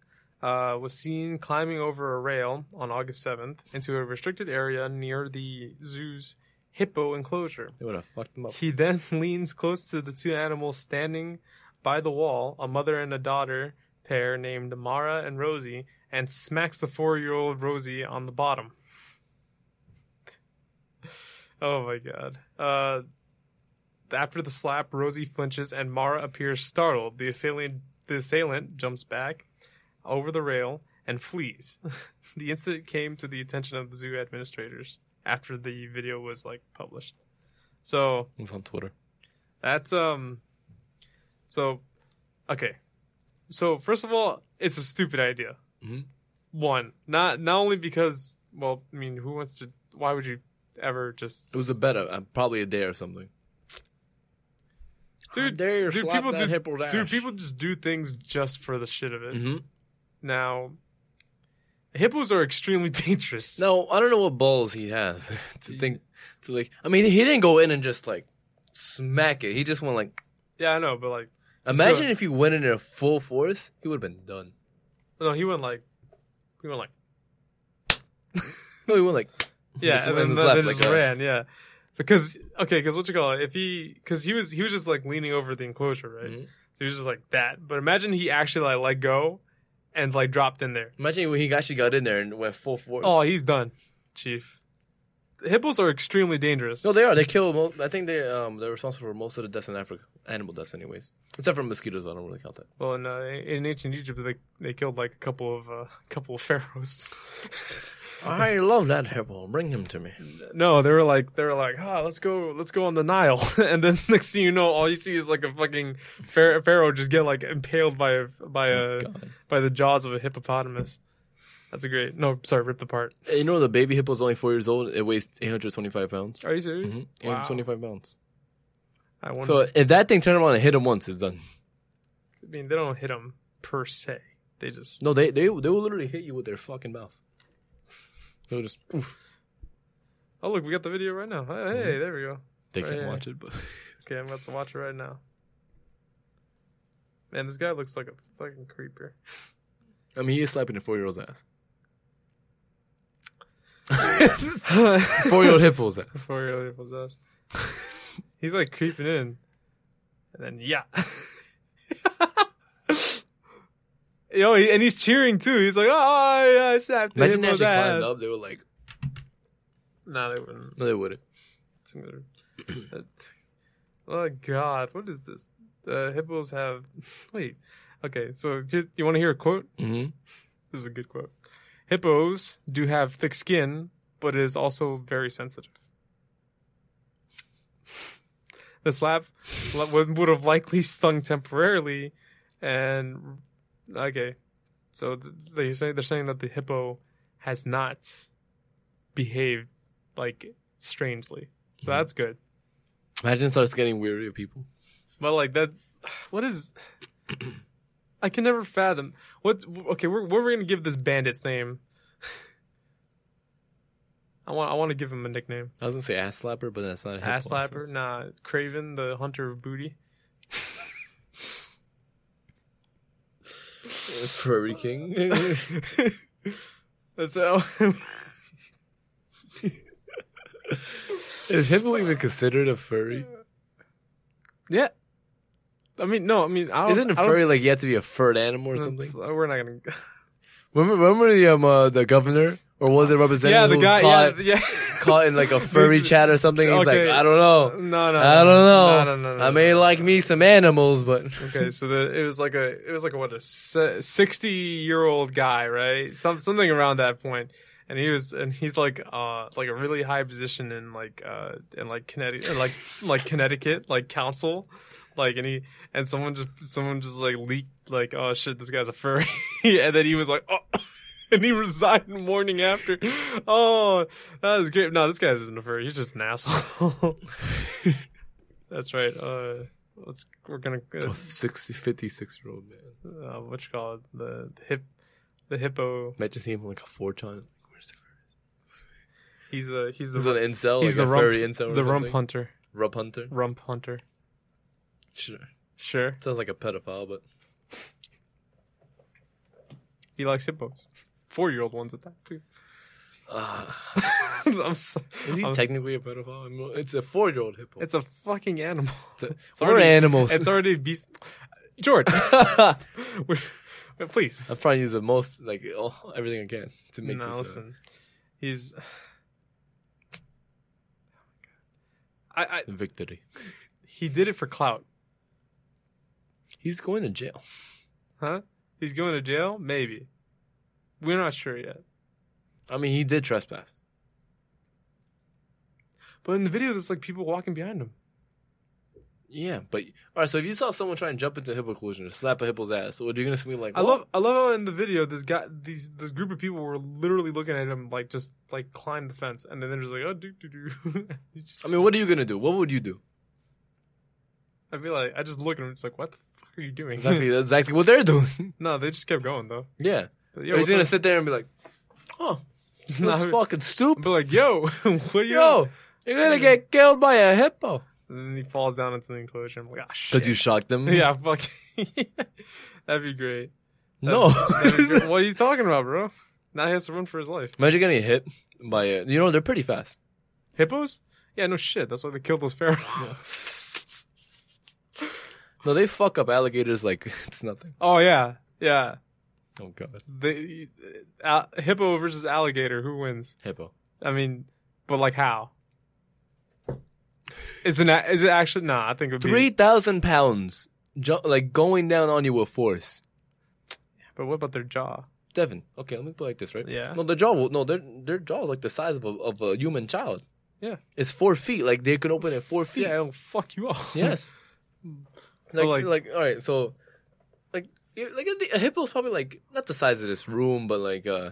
uh, was seen climbing over a rail on August 7th into a restricted area near the zoo's hippo enclosure. They would have fucked him up. He then leans close to the two animals standing by the wall, a mother and a daughter pair named Mara and Rosie, and smacks the four year old Rosie on the bottom. oh my god. Uh, after the slap, Rosie flinches and Mara appears startled. The assailant, the assailant jumps back over the rail and flees. the incident came to the attention of the zoo administrators after the video was like published. So It was on Twitter. that's um so okay. So first of all, it's a stupid idea. Mhm. One, not not only because well, I mean, who wants to why would you ever just It was a better, uh, probably a day or something. Dude, How dare you dude, people do- Dude, people just do things just for the shit of it. Mhm. Now Hippos are extremely dangerous. No, I don't know what balls he has to think to like. I mean, he didn't go in and just like smack it. He just went like. Yeah, I know, but like, Imagine if he went in at full force, he would have been done. no, he went like, he went like, No, he went like. yeah, Just and then, then just like, uh, ran, yeah. Because okay, because what you call it? If he, because he was he was just like leaning over the enclosure, right? Mhm. So he was just like that. But imagine he actually like let go, and like dropped in there. Imagine when he actually got in there and went full force. Oh, he's done, chief. Hippos are extremely dangerous. no, they are. They kill. Mo- I think they um they're responsible for most of the deaths in Africa, animal deaths, anyways. Except for mosquitoes, I don't really count that. Well, in, uh, in ancient Egypt, they they killed like a couple of uh, couple of pharaohs. I love that hippo. Bring him to me. no, they were like they were like, ah, let's go, let's go on the Nile, and then next thing you know, all you see is like a fucking phar- pharaoh just get like impaled by a by a God. by the jaws of a hippopotamus. That's a great. No, sorry, ripped apart. You know the baby hippo is only four years old. It weighs 825 pounds. Are you serious? Mm-hmm. Wow. 825 pounds. I wonder. So if that thing turned around and hit him once, it's done. I mean, they don't hit him per se. They just. No, they they they will literally hit you with their fucking mouth. They'll just. Oof. Oh look, we got the video right now. Hey, Mm-hmm. there we go. They Right, can't yeah. watch it, but Okay, I'm about to watch it right now. Man, this guy looks like a fucking creeper. I mean, he is slapping a four year old's ass. Four year old hippo's ass. Four year old possessed. He's like creeping in, and then yeah. Yo, he, and he's cheering too. He's like, "Oh, yeah, I slapped the Imagine they hippo's actually climbed up. They were like, Nah, they wouldn't. no, they wouldn't. oh God, what is this? The hippos have. Wait, okay. So here's, you want to hear a quote? Mm-hmm. This is a good quote. Hippos do have thick skin, but it is also very sensitive. The slap would would have likely stung temporarily, and okay, so th- they say they're saying that the hippo has not behaved like strangely, so Mhm. that's good. Imagine starts getting weary of people. But like that, what is? I can never fathom what. Okay, we're we're gonna give this bandit's name. I want I want to give him a nickname. I was gonna say ass slapper, but that's not a. Ass slapper, nah. Kraven, the hunter of booty. Furry king. That's how. is hippo even considered a furry? yeah. I mean, no. I mean, I Isn't a furry like you have to be a furred animal or something? We're not gonna. Remember, remember the um uh, the governor or was it representative? yeah, the guy. caught, yeah, yeah. caught in like a furry chat or something. He's Okay. like, I don't know. No, no. I don't know. No, no, no, no, I may like me some animals, but Okay, so the, it was like a it was like a what a sixty year old guy, right? Some something around that point, and he was and he's like uh like a really high position in like uh in like Connecticut like like Connecticut like council, like and he and someone just someone just like leaked like oh shit this guy's a furry, and then he was like oh. And he resigned the morning after. Oh, that was great. No, this guy isn't a furry. He's just an asshole. That's right. Uh, let's. We're gonna. Uh, a 60, 56 year old man. uh, what you call it, the, the hip, the hippo. Imagine seeing him like a four ton. Where's the furry? He's a he's the He's an incel. he's like the a rump furry incel. The rump hunter, Rump hunter. rump hunter. Sure. Sure, Sounds like a pedophile, but he likes hippos, four year old ones at that too. uh, I'm so, is he I'm- technically a pedophile? It's a four year old hippo. it's a fucking animal. It's a- it's we're already- animals. It's already a beast. George, please. I'm trying to use the most like oh, everything I can to make no, this. uh, listen. He's. I, I victory. he did it for clout, He's going to jail. huh? He's going to jail, maybe. We're not sure yet. I mean, he did trespass. But in the video, there's like people walking behind him. Yeah, but all right. So if you saw someone try and jump into a hippo collision or slap a hippo's ass, what are you gonna be like? I love, I love how in the video, this guy, these, this group of people were literally looking at him like just like climb the fence, and then they're just like, oh, do do do. I mean, what are you gonna do? What would you do? I feel like I just look at him, just like, what the fuck are you doing? Exactly, exactly what they're doing. no, they just kept going though. yeah. Yo, he's gonna up? sit there and be like, Huh. Nah, That's fucking stupid. But like, yo, what are you? Yo, you're gonna get killed by a hippo. And then he falls down into the enclosure. I'm like, ah, shit. Because you shocked them? yeah, fuck. That'd be great. No. That'd be great. what are you talking about, bro? Now he has to run for his life. Imagine getting hit by a, you know, they're pretty fast. Hippos? Yeah, no shit. That's why they killed those pharaohs. No, they fuck up alligators like it's nothing. oh yeah, yeah. Oh god. The uh, hippo versus alligator. Who wins? Hippo. I mean, but like how? Is it is it actually? Nah, I think it would be. 3,000 pounds, ju- like going down on you with force. But what about their jaw? Devin, okay, let me put it like this, right? Yeah. No, the jaw, will, no, their their jaw is like the size of a, of a human child. Yeah. It's four feet. Like they can open it four feet. Yeah, it'll fuck you up. Yes. Like, like- like, all right, so, like, like a, a hippo's probably like not the size of this room, but like uh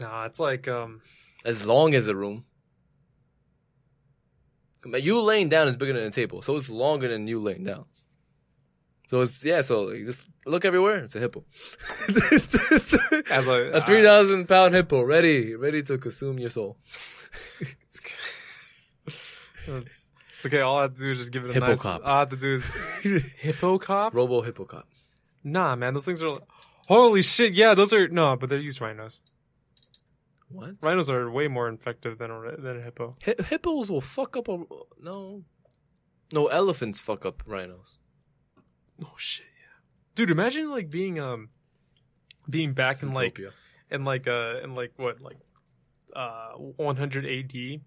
Nah, it's like um. as long as a room. But You laying down is bigger than a table, so it's longer than you laying down. So it's yeah. So like, just look everywhere. It's a hippo. As a- a three thousand pound hippo, ready, ready to consume your soul. It's, it's, it's okay. All I have to do is just give it a Hippo nice. cop. All I have to do is hippo cop. Robo hippo cop. Nah, man, those things are. Holy shit! Yeah, those are no, but they're used rhinos. What? Rhinos are way more effective than a than a hippo. Hi- hippos will fuck up a no. No elephants fuck up rhinos. Oh shit! Yeah, dude, imagine like being um, being back in like in like uh in like what like uh 100 AD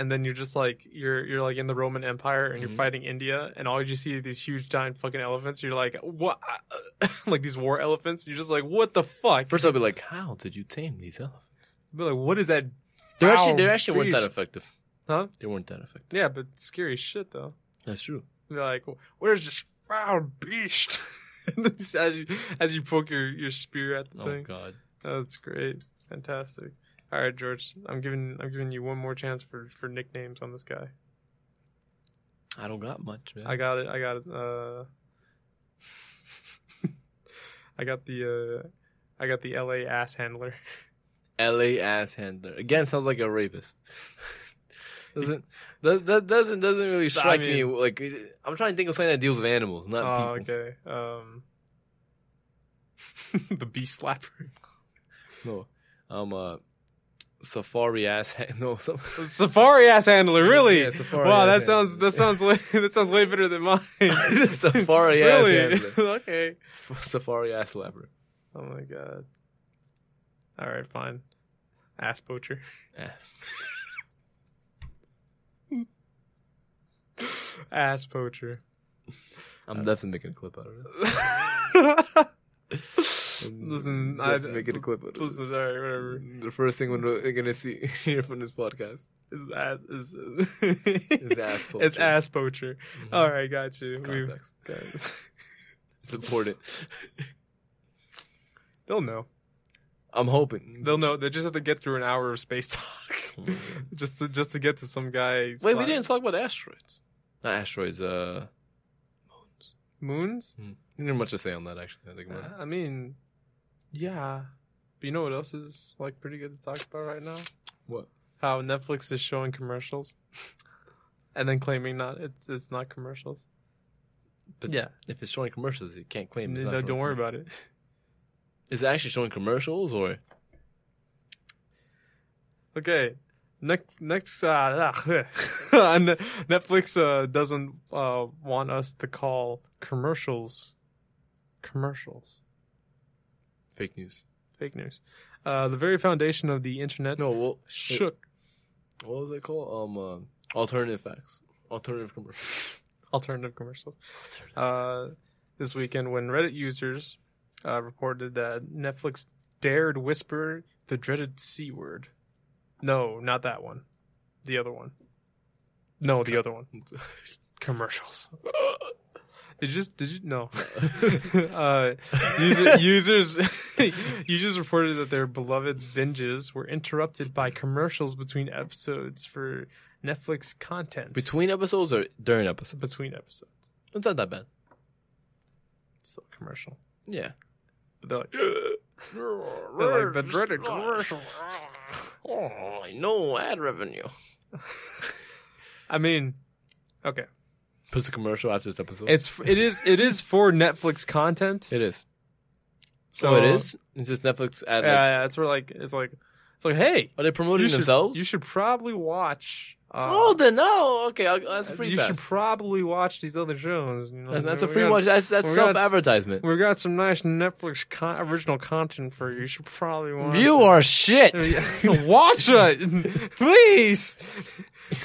and then you're just like you're you're like in the Roman Empire and Mhm. you're fighting India and all you see are these huge giant fucking elephants you're like what like these war elephants you're just like what the fuck First, I'll be like, "How did you tame these elephants?" be like what is that They're actually they actually weren't that effective. huh They weren't that effective. yeah but scary shit though That's true. be like where's this foul beast as you as you poke your your spear at the Oh thing Oh God. That's great. Fantastic. All right, George. I'm giving I'm giving you one more chance for for nicknames on this guy. I don't got much, man. I got it. I got it. Uh, I got the uh, I got the L.A. ass handler. L.A. ass handler again sounds like a rapist. doesn't that, that doesn't doesn't really strike me mean- like I'm trying to think of something that deals with animals, not Oh, people. okay. Um, the beast slapper. No, um, uh, safari ass. No, Safari ass handler. Really? Yeah, safari wow, that sounds handler. that sounds way that sounds way better than mine. Safari ass handler. okay. safari ass slapper. Oh my god. All right, fine. Ass poacher. Ass poacher. I'm definitely making a clip out of it. Listen, I definitely making a clip of it. listen. All right, whatever. The first thing we're gonna see hear from this podcast Is ass is is ass poacher. It's ass poacher. Mhm. All right, got you. Context. got- It's important. They'll know. I'm hoping. They'll know. They just have to get through an hour of space talk, my just to just to get to some guy. Wait, we didn't talk about asteroids. Not asteroids. Uh, moons. you didn't much to say on that actually. I think it. I mean, yeah. But you know what else is like pretty good to talk about right now? What? How Netflix is showing commercials, and then claiming not it's it's not commercials. But yeah, if it's showing commercials, it can't claim. It's No, not don't worry about it. Is it actually showing commercials or? Okay. Next, next, uh, Netflix uh, doesn't uh, want us to call commercials commercials. Fake news. Fake news. Uh, the very foundation of the internet No, well, shook. what was it called? Um, uh, alternative facts, alternative commercials. Alternative commercials. Uh, this weekend, when Reddit users uh, reported that Netflix dared whisper the dreaded c word. No, not that one. The other one. No, the other one. commercials. Did you just did you no? uh, user, users users reported that their beloved binges were interrupted by commercials between episodes for Netflix content. Between episodes or during episodes? between episodes, It's not that bad. still a commercial. Yeah. But they're like, they're like the dreaded commercial. Oh, no ad revenue. I mean, okay, Puts a commercial after this episode. it's it is it is for Netflix content. it is. So So it is. It's just Netflix ad. Yeah, like- yeah, it's where like it's like it's like hey, are they promoting you should, themselves? You should probably watch. Uh, oh, then no. Okay, I'll, that's a free you pass. should probably watch these other shows. You know? That's, that's a free got- watch. That's that's self advertisement. We got some nice Netflix con- original content for you. You should probably watch. View it. our shit. watch it, please.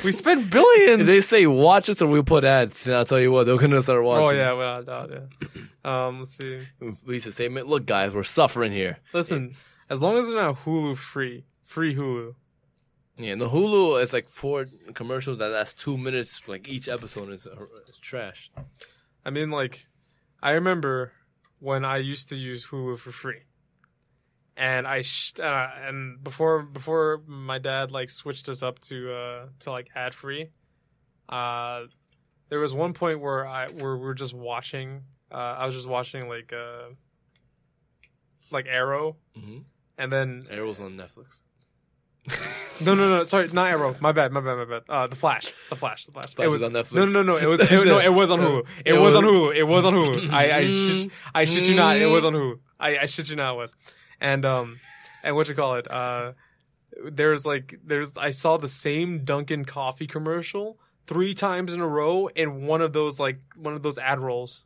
We spend billions. If they say watch us or we put ads, and I'll tell you what, they're gonna start watching. oh yeah, without a doubt, yeah. Um, let's see. Lisa used to say, look, guys, we're suffering here. Listen, as long as they're not Hulu free, free Hulu. Yeah, the Hulu is like four commercials that last two minutes, like each episode is, is trash. I mean, like, I remember when I used to use Hulu for free, and I sh- uh, and before before my dad like switched us up to uh to like ad free, uh, there was one point where I where we were just watching. Uh, I was just watching like uh like Arrow, Mm-hmm. and then Arrow's on Netflix. No no no sorry not Arrow. My bad my bad my bad. Uh the Flash the Flash the Flash. Flash it was on Netflix. no no no it was it, no it was on Hulu. it, It was, on Hulu it was on Hulu. I I shit, I shit you not it was on Hulu. I I shit you not it was. And um and what you call it uh there's like there's I saw the same Dunkin' coffee commercial three times in a row in one of those like one of those ad rolls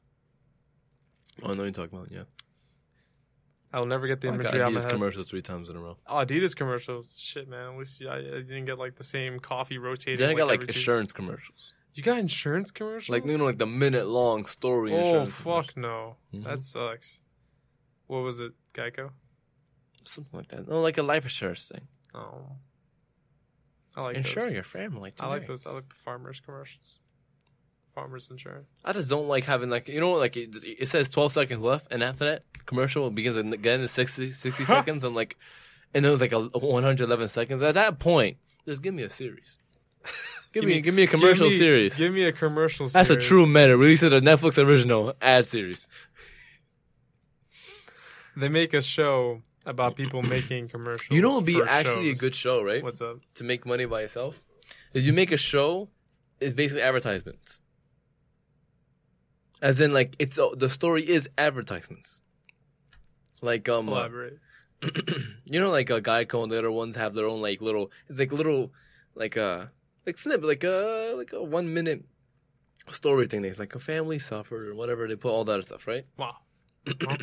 Oh, I know what you're talking about. Yeah, I'll never get the like imagery out of my Adidas head. commercials three times in a row. Oh, Adidas commercials shit man at least I, I didn't get like the same coffee rotating Then I got like two- insurance commercials, You got insurance commercials? like you know, like the minute long story. oh fuck no, Mhm. that sucks. What was it, Geico? something like that. No, like a life insurance thing. Oh, I like Insure Those. your family. I like those. I like the farmers commercials. Farmers insurance. I just don't like having like you know like it, it says 12 seconds left and after that commercial begins again in 60, 60 seconds I'm like and it was like a 111 seconds at that point just give me a series give, me, give me a commercial give me, series Give me a commercial. Series. That's a true meta release it a Netflix original ad series They make a show about people making commercials. you know what would be actually a good show right What's up? to make money by yourself is you make a show is basically advertisements as in like it's uh, the story is advertisements like um uh, Elaborate. you know, like a Geico and the other ones have their own like little. It's like little, like uh like snip, like a like a one minute story thing. It's like a family suffered or whatever. They put all that stuff, right? Wow.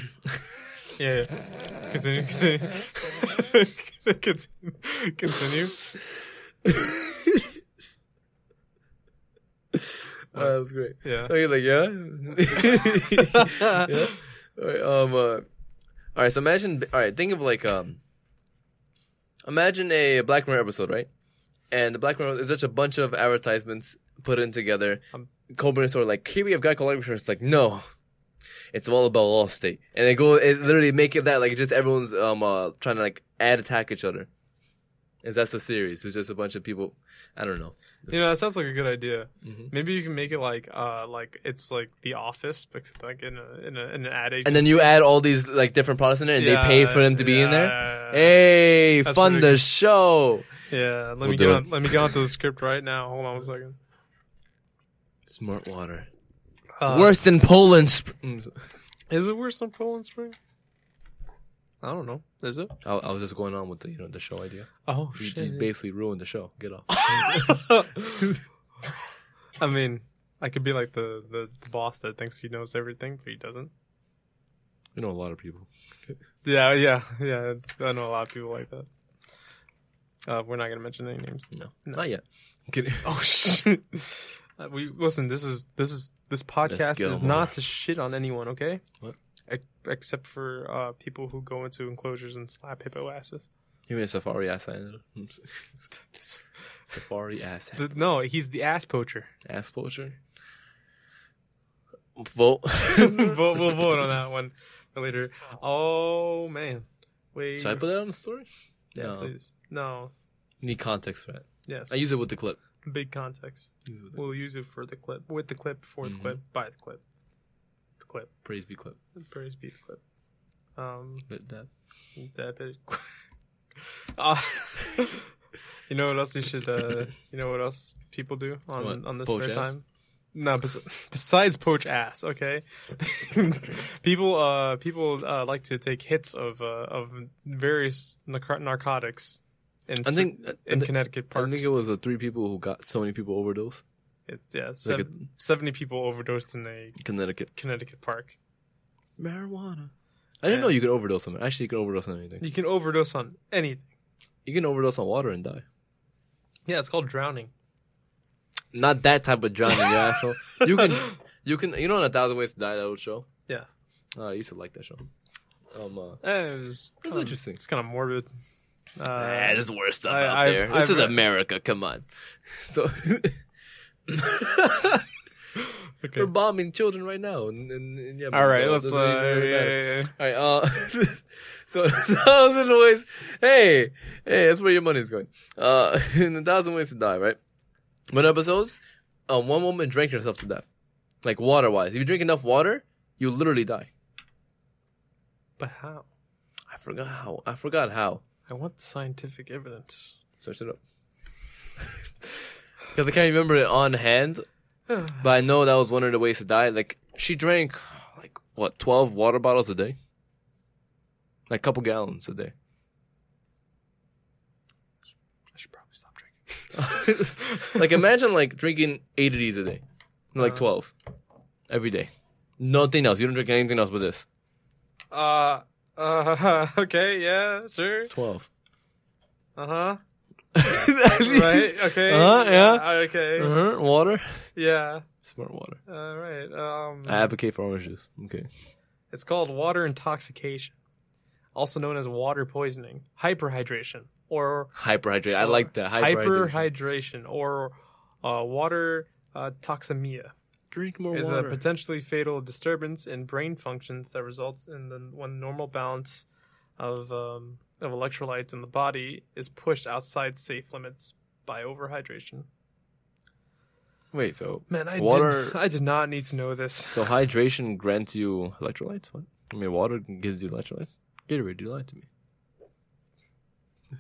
Yeah, yeah. Continue. Continue. continue. Continue. Uh, that was great. Yeah. Oh, he's like, yeah, yeah. All right, um, uh, all right. So imagine, all right. Think of like, um, imagine a Black Mirror episode, right? And the Black Mirror is just a bunch of advertisements put in together. Um, Colburn is sort of like, here we have Geico Life Insurance. It's like, no, it's all about Allstate, and they go, it literally make it that like just everyone's um uh trying to like ad attack each other. And that's the series. It's just a bunch of people. I don't know. You know, that sounds like a good idea. Mhm. Maybe you can make it like, uh, like it's like The Office, but except like in a in, a, in an ad agency. And then you add all these like different products in there, and they pay for them to be in there. Yeah. Hey, That's fund the good. show. Yeah, let We'll me do get on. Let me get onto the script right now. Hold on a second. Smart water. Uh, Worse than Poland. Sp- Mm, Is it worse than Poland Spring? I don't know. Is it? I, I was just going on with the you know the show idea. Oh You, shit! you basically ruined the show. Get off. I mean, I could be like the, the the boss that thinks he knows everything, but he doesn't. you know a lot of people. Yeah, yeah, yeah. I know a lot of people like that. Uh, we're not gonna mention any names. No, No. not yet. Oh shit! Uh, we listen. This is this is this podcast is not to shit on anyone. Okay. What? Ex- except for uh, people who go into enclosures and slap hippo asses. You mean safari ass hand? Safari ass hand. The- no, he's the ass poacher. Ass poacher. Vote. we'll, we'll vote on that one later. Oh man, wait. Should I put that on the story? yeah, No. please. No. You need context for that. Yes. I use it with the clip. Big context. Use the- We'll use it for the clip, with the clip, for the Mhm. clip, by the clip. Clip. Praise be clip. Praise be the clip. Um, That- that- that bit. uh, you know what else you should? Uh, you know what else people do on What? on this Poach spare ass? time? No, bes- besides poach ass, okay. people, uh, people uh, like to take hits of uh, of various narco- narcotics. In I think I, in thi- Connecticut I think it was the three people who got so many people overdose. It- yeah, Like seven, seventy people overdosed in a a Connecticut Connecticut park. marijuana. I didn't Yeah. know you could overdose on it. Actually, you could overdose on anything. You can overdose on anything. You can overdose on water and die. Yeah, it's called drowning. Not that type of drowning, you asshole. You can, you can, you know, in a thousand ways to die. That old show. Yeah. Uh, I used to like that show. Um, uh, Eh, it was That's kinda- interesting. It's kind of morbid. Uh, Ah, there's worse stuff I- out I've- there. This I've is read- America. Come on. So okay. we're bombing children right now. And, and, and yeah, All right, so let's. Uh, doesn't yeah, yeah, yeah. All right. Uh, so a thousand ways. Hey, hey, that's where your money's going. Uh, in a thousand ways to die, right? One episodes, um, one woman drank herself to death, like water wise. If you drink enough water, you literally die. But how? I forgot how. I forgot how. I want the scientific evidence. Search it up. Because I can't remember it on hand, but I know that was one of the ways to die. Like she drank, like what, twelve water bottles a day, like a couple gallons a day. I should probably stop drinking. like imagine like drinking eight of these a day, like Uh. twelve every day. Nothing else. You don't drink anything else but this. Uh, uh, okay, yeah, sure. Twelve. Uh huh. right. Right, okay. Uh-huh, yeah. uh, Okay. Uh-huh. Water. Yeah. Smart water. All right. Um, I advocate for orange juice. Okay. it's called water intoxication, also known as water poisoning, hyperhydration, or Hyperhydrate. I like that. Hyperhydration. hyperhydration, or uh, water uh, toxemia. Drink more water. is water. a potentially fatal disturbance in brain functions that results in the when normal balance of um, of electrolytes in the body is pushed outside safe limits by overhydration. Wait, so Man, I Water- did, I did not need to know this. so hydration grants you electrolytes? What? I mean, water gives you electrolytes. Get Gatorade, you lied to me.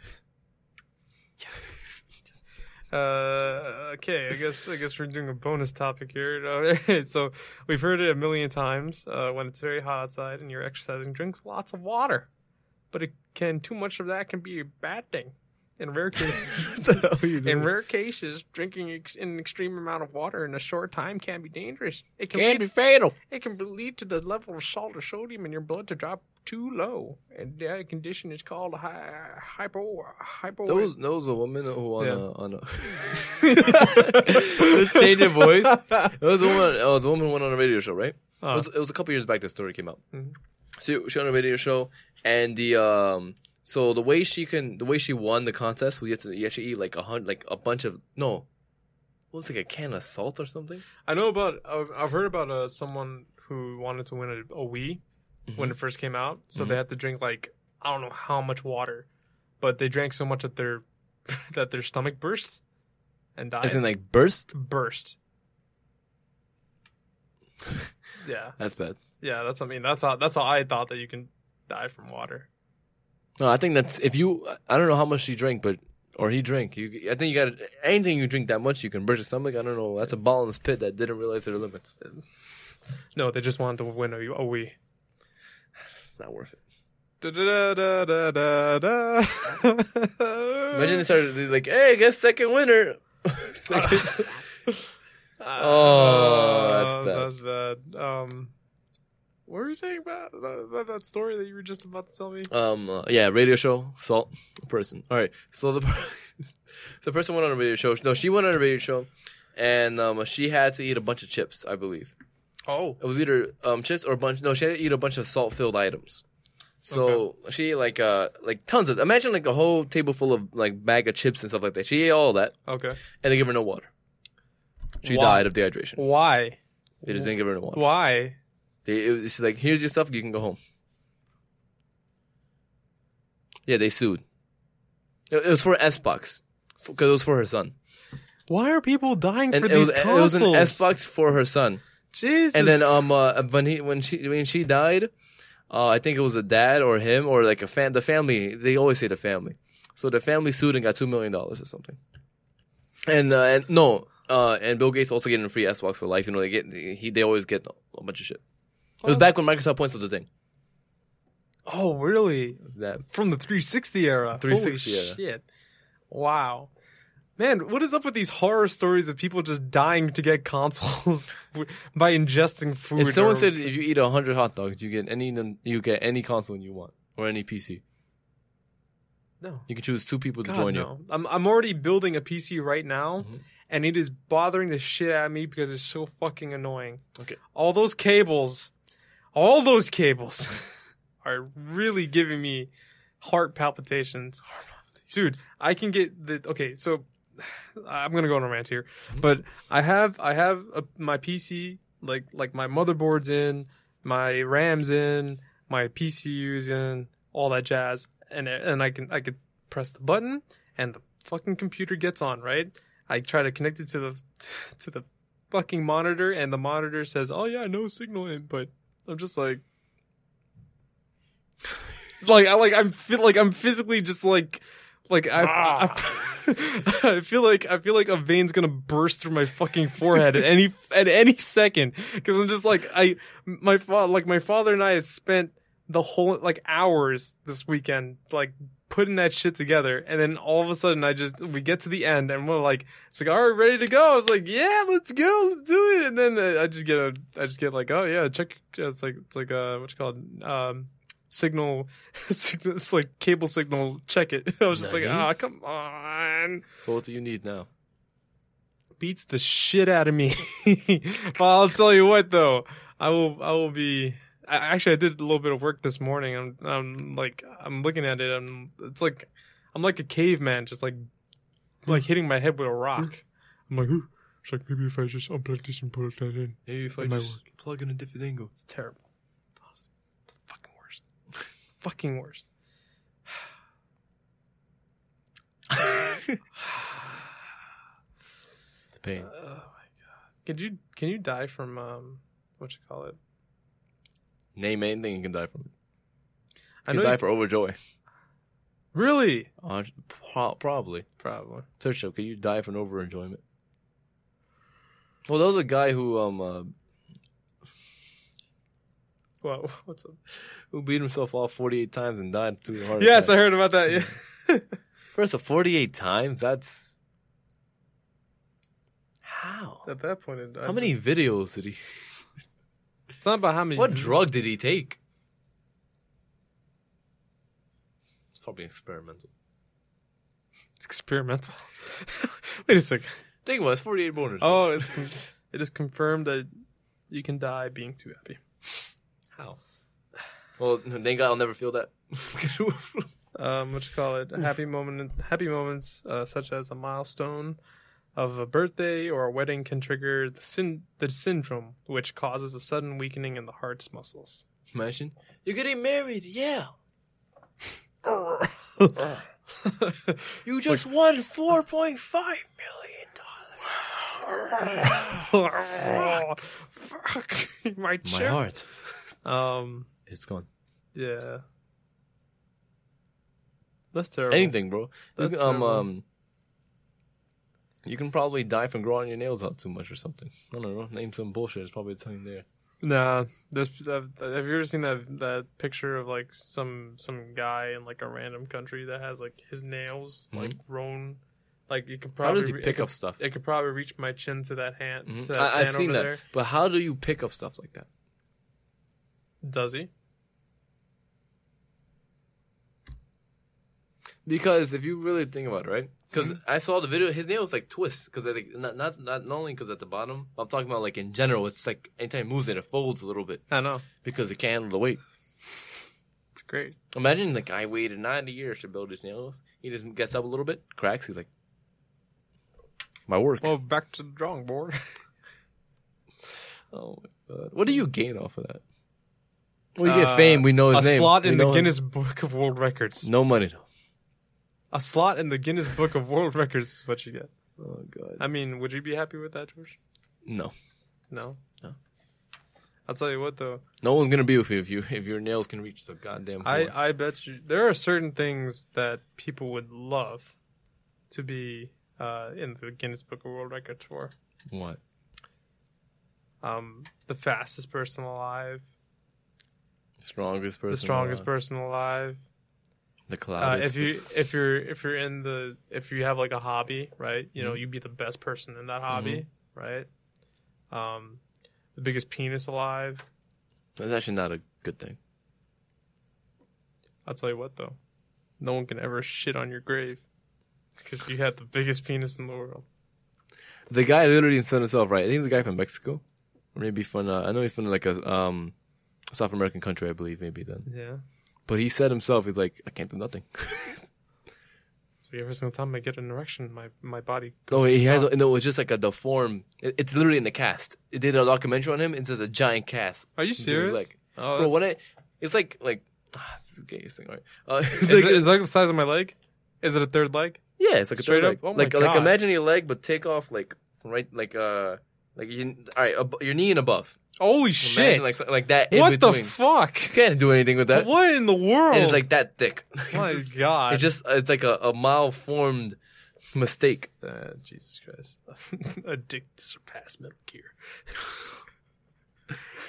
Uh, okay, I guess I guess we're doing a bonus topic here. So we've heard it a million times. Uh, when it's very hot outside and you're exercising, drinks lots of water, but it can too much of that can be a bad thing. In rare cases, what the hell are you in rare cases, drinking ex- an extreme amount of water in a short time can be dangerous. It can Can lead, be fatal. it can lead to the level of salt or sodium in your blood to drop too low, and that condition is called hy- hypo hypo. Those those a woman who on Yeah. a on a change in voice. It was a woman. It was a woman who went on a radio show, right? Uh, it, was, it was a couple years back. The story came out. Mhm. So she on a radio show, and the um, so the way she can, the way she won the contest, we had to you had to eat like a hundred, like a bunch of no, what was it, like a can of salt or something. I know about. I've, I've heard about uh, someone who wanted to win a, a Wii when it first came out. So Mhm. they had to drink like I don't know how much water, but they drank so much that their that their stomach burst and died. In like burst. burst. Yeah, That's bad. yeah. That's I mean that's how that's how I thought that you can die from water. No, I think that's if you. I don't know how much she drank, but or he drank. You, I think you got anything you drink that much, you can burst your stomach. I don't know. That's a bottomless pit that didn't realize their limits. No, they just wanted to win a, a Wii. It's not worth it. Da, da, da, da, da, da. Imagine they started like, "Hey, guess second winner." Second- Oh, that's bad. That's bad. Um, what were you saying about that, that, story that you were just about to tell me? um, uh, yeah, radio show, salt person. All right, so the the person went on a radio show. No, she went on a radio show, and um, she had to eat a bunch of chips. I believe Oh, it was either um chips or a bunch. No, she had to eat a bunch of salt filled items. So she ate like uh like tons of. Imagine like a whole table full of like bag of chips and stuff like that. She ate all that, okay. and they give her no water. She Why? died of dehydration. Why? They just didn't give her no water. Why? They, it was like, here's your stuff. You can go home. Yeah, they sued. It, it was for Xbox because it was for her son, Why are people dying and for it was these it was an Xbox for her son. Jesus. And then um uh, when he when she when she died, Uh, I think it was a dad or him or like a fan. The family. They always say the family. So the family sued and got two million dollars or something. And uh, and no, uh, and Bill Gates also getting a free Xbox for life. You know, they get he they always get a bunch of shit. It was Oh. back when Microsoft points was the thing. Oh, really? It was that From the 360 era. 360 Holy era. Shit. Wow. Man, what is up with these horror stories of people just dying to get consoles by ingesting food? If someone or- said if you eat hundred hot dogs, you get any you get any console you want or any PC. no, You can choose two people to God, join you. I'm I'm already building a PC right now, Mhm. And it is bothering the shit out of me because it's so fucking annoying. Okay. all those cables, all those cables, are really giving me heart palpitations. Dude, I can get the okay. So I'm gonna go on a rant here, Mm-hmm. but I have I have a, my PC like like my motherboard's in, my RAM's in, my PCU's in, all that jazz, and and I can I could press the button and the fucking computer gets on. Right? I try to connect it to the to the fucking monitor, and the monitor says, "Oh yeah, no signal input." I'm just like. Like I like I'm feel like I'm physically just like like I, ah. I I feel like I feel like a vein's gonna burst through my fucking forehead at any at any second because I'm just like I my father like my father and I have spent the whole like hours this weekend like putting that shit together and then all of a sudden I just we get to the end and we're like it's like all right ready to go. I was like yeah let's go let's do it. And then uh, I just get a I just get like oh yeah check it's like it's like uh what's you call um signal signal it's like cable signal check it. I was just like ah come on. So what do you need now? beats the shit out of me. but I'll tell you what though, I will I will be I, actually I did a little bit of work this morning. I'm I'm like I'm looking at it and it's like I'm like a caveman just like like hitting my head with a rock. I'm like, "Ooh." it's like maybe if I just unplug this and put that in. Maybe if I It might just plug in a different angle. It's terrible. It's the fucking worst. fucking worst. The pain. Oh my god. Could you can you die from um what you call it? Name anything you can die from. it. I You know can die you- for overjoy. Really? Uh, pro- probably. Probably. Up. Can you die for an overenjoyment? Well, there was a guy who um uh, what's up? who beat himself off forty eight times and died through the heart. Yes, I heard about that. Yeah. First of forty eight times. That's how. At that point, it, How many videos did he? It's not about how many. What drug did he take? It's probably experimental. Experimental. Wait a second. Think about it, it's 48 boners. Oh, it's, con- it is confirmed that you can die being too happy. how? Well, thank God I'll never feel that. Um, what you call it? Happy moment. Happy moments, uh, such as a milestone of a birthday or a wedding, can trigger the syn- the syndrome, which causes a sudden weakening in the heart's muscles. Imagine you're getting married. Yeah, you just won 4.5 million dollars. Fuck my My heart, Um, it's gone. yeah, that's terrible. Anything, bro. That's can, um, terrible. um, you can probably die from growing your nails out too much or something. I don't know. Name some bullshit. It's probably telling there. Nah, this, uh, have you ever seen that that picture of like some some guy in like a random country that has like his nails like grown, like you could Mm-hmm. How probably does he re- pick could- up stuff? It could probably reach my chin to that hand. Mhm. To that I, I've seen over that. There. But how do you pick up stuff like that? Does he? Because if you really think about it, right? Because Mm-hmm. I saw the video, his nails like twist. Because like not not not not only because at the bottom, I'm talking about like in general. It's like anytime he moves it, it folds a little bit I know. because it can't handle the weight. It's great. Imagine the guy waited 90 years to build his nails. He just gets up a little bit, cracks. He's like, my work. Well, back to the drawing board. oh my god, what do you gain off of that? Well, you get Uh, fame. We know his a name. slot We in the know him. Guinness Book of World Records. No money though. A slot in the Guinness Book of World Records is what you get. Oh god. I mean, would you be happy with that, George? no. No. No. I'll tell you what though. No one's gonna be with you if you if your nails can reach the goddamn floor. I I bet you there are certain things that people would love to be uh, in the Guinness Book of World Records for. what? Um, the fastest person alive, Strongest person. the strongest alive. person alive. The Uh, cloudest. if you if you're if you're in the if you have like a hobby, right? You know, Mhm. you'd be the best person in that hobby, right? Um, the biggest penis alive. That's actually not a good thing. I'll tell you what though, no one can ever shit on your grave because you had the biggest penis in the world. The guy literally said himself, right? I think a guy from Mexico, or maybe from. Uh, I know he's from like a um, South American country, I believe, maybe then. Yeah. But he said himself, he's like, I can't do nothing. So every single time I get an erection, my my body. No, he has. No, it's just like a deform. It, it's literally in the cast. It did a documentary on him. It's just a giant cast. Are you serious? Like, oh, Bro, what I, it's like like ah, it's the gayest thing, right? Uh, is, like- it, is that the size of my leg? Is it a third leg? yeah, it's like a straight straight up? leg. Oh my like like imagine your leg, but take off like right like uh like you, all right ab- your knee and above. Holy shit! like like that. in what the between. fuck? Can't do anything with that. What in the world? And it's like that thick. my god! It's just it's like a, a malformed mistake. Uh, Jesus Christ! a dick to surpass Metal Gear.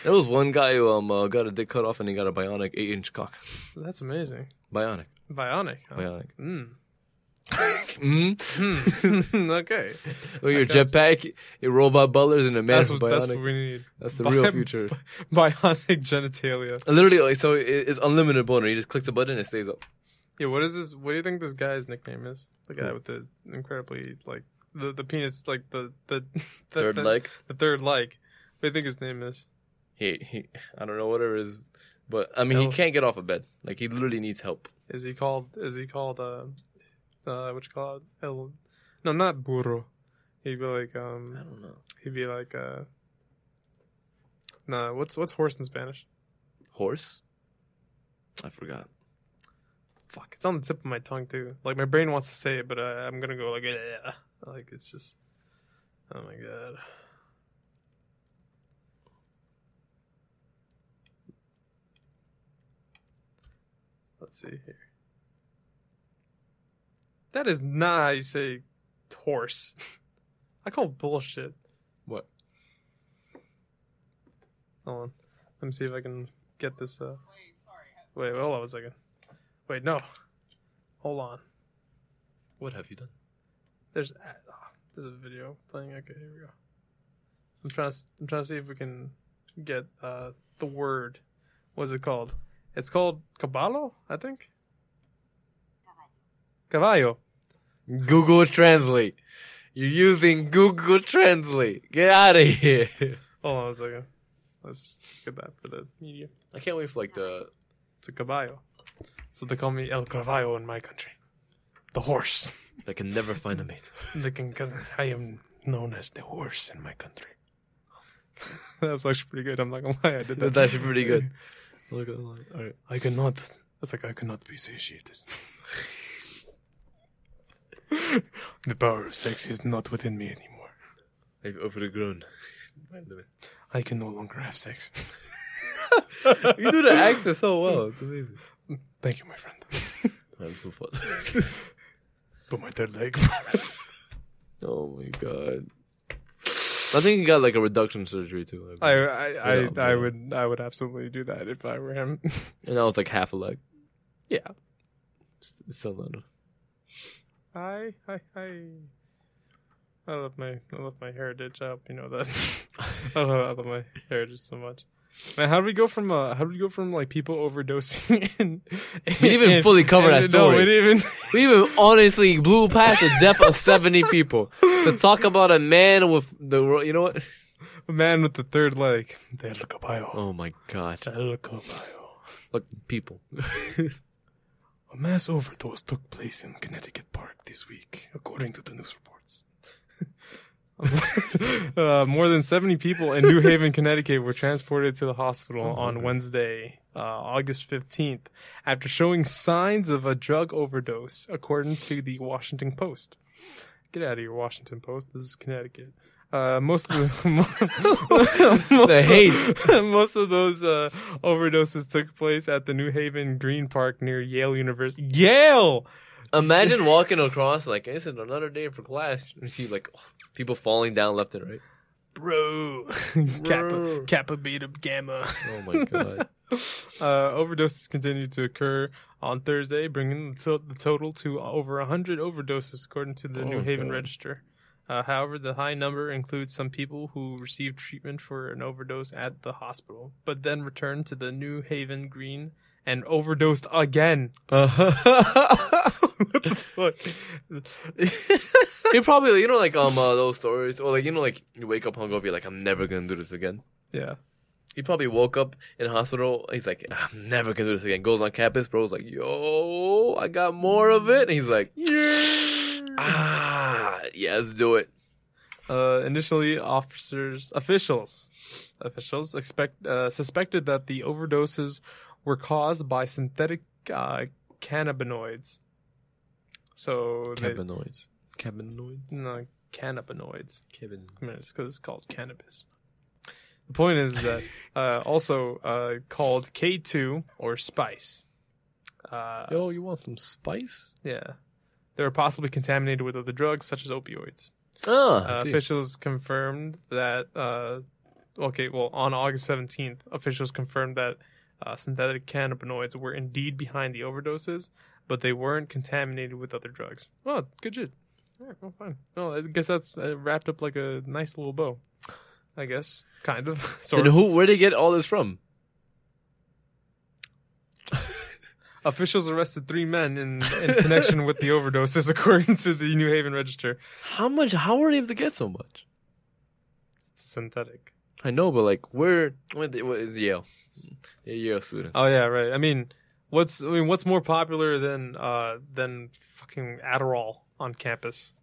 There was one guy who um uh, got a dick cut off and he got a bionic eight inch cock. That's amazing. Bionic, Bionic. Huh? bionic. Mm. Mm. Hmm. okay. With your jetpack, your robot butlers, and a man That's what, bionic. that's what we need. That's the Bi- real future. Bionic genitalia. Literally, like, so it, it's unlimited boner. You just click the button, and it stays up. Yeah. What is this? What do you think this guy's nickname is? The guy Who? with the incredibly like the the penis, like the the, the Third the, leg. The third leg. What do you think his name is? He, he, I don't know whatever it is, but I mean, he can't get off of bed. Like he literally needs help. Is he called? Is he called? Uh, uh, what you call it? El, no, not burro. He'd be like um, I don't know. He'd be like uh. Nah, what's what's horse in Spanish? Horse. I forgot. Fuck, it's on the tip of my tongue too. Like my brain wants to say it, but uh, I'm gonna go like yeah. Like it's just. Oh my god. Let's see here. That is not how you say horse. I call bullshit. What? Hold on. Let me see if I can get this. Uh... Wait, hold on a second. Wait, no. Hold on. What have you done? There's oh, there's a video playing. Okay, here we go. I'm trying. To, I'm trying to see if we can get uh, the word. What's it called? It's called caballo, I think. Caballo. Google Translate. You're using Google Translate. Get out of here. Hold on a second. Let's just get that for the media. I can't wait for like the. It's a caballo. So they call me El Caballo in my country. The horse. They can never find a mate. They can, I am known as the horse in my country. that was actually pretty good. I'm not gonna lie. I did that. That's actually pretty good. Look at the line. All right. I cannot. That's like I cannot be satiated. the power of sex is not within me anymore. I've overgrown. I can no longer have sex. you do the accent so well. It's amazing. Thank you, my friend. I'm so fun. But my third leg. oh my god. I think he got like a reduction surgery too. I I I, Yeah, I would I would absolutely do that if I were him. and now was like half a leg. yeah. Still not. I I I. I love my I love my heritage. I hope you know that. I love, I love my heritage so much. Man, how do we go from uh, how do we go from like people overdosing and We didn't even fully cover that No, we didn't even. We even honestly blew past the death of 70 people to talk about a man with the, you know what? A man with the third leg. Del caballo. Oh my god. Del caballo. Look, people. A mass overdose took place in Connecticut Park this week, according to the news reports. uh, more than 70 people in New Haven, Connecticut were transported to the hospital on Wednesday, uh, August 15th, after showing signs of a drug overdose, according to the Washington Post. Get out of here, Washington Post. This is Connecticut. Uh, most of the most The of- hate. most of those uh, overdoses took place at the New Haven Green Park near Yale University. Yale. Imagine walking across like it's another day for class. You see like people falling down left and right. Bro. Kappa, Kappa Beta Gamma. Oh my god. Uh, overdoses continued to occur on Thursday, bringing the, to- the total to over 100 overdoses, according to the Oh, New Haven God. Register. Uh, however, the high number includes some people who received treatment for an overdose at the hospital, but then returned to the New Haven Green and overdosed again. what the fuck? you probably you know like um uh, those stories or like you know like you wake up hungover you're like I'm never gonna do this again. yeah. He probably woke up in hospital. He's like, I'm never gonna do this again. Goes on campus, bro. bro's like, Yo, I got more of it. And he's like, Ah, yeah, let's do it. Uh, initially, officers, officials, officials expect uh, suspected that the overdoses were caused by synthetic uh, cannabinoids. So they, Cannabinoids. Cannabinoids. no, cannabinoids. Kevin. I mean, it's because it's called cannabis. The point is that uh, also uh, called K two or spice. Uh, Yo, you want some spice? yeah, they were possibly contaminated with other drugs such as opioids. I Uh, see. officials confirmed that. Uh, okay, well, on August seventeenth, officials confirmed that uh, synthetic cannabinoids were indeed behind the overdoses, but they weren't contaminated with other drugs. Oh, good shit. All right, well, fine. Well, I guess that's uh, wrapped up like a nice little bow. I guess, kind of, sort And who? Where did they get all this from? Officials arrested three men in, in connection with the overdoses, according to the New Haven Register. How much? How were they able to get so much? Synthetic. I know, but like, where? What is Yale? They're Yale students. Oh yeah, right. I mean, what's I mean, what's more popular than uh than fucking Adderall on campus?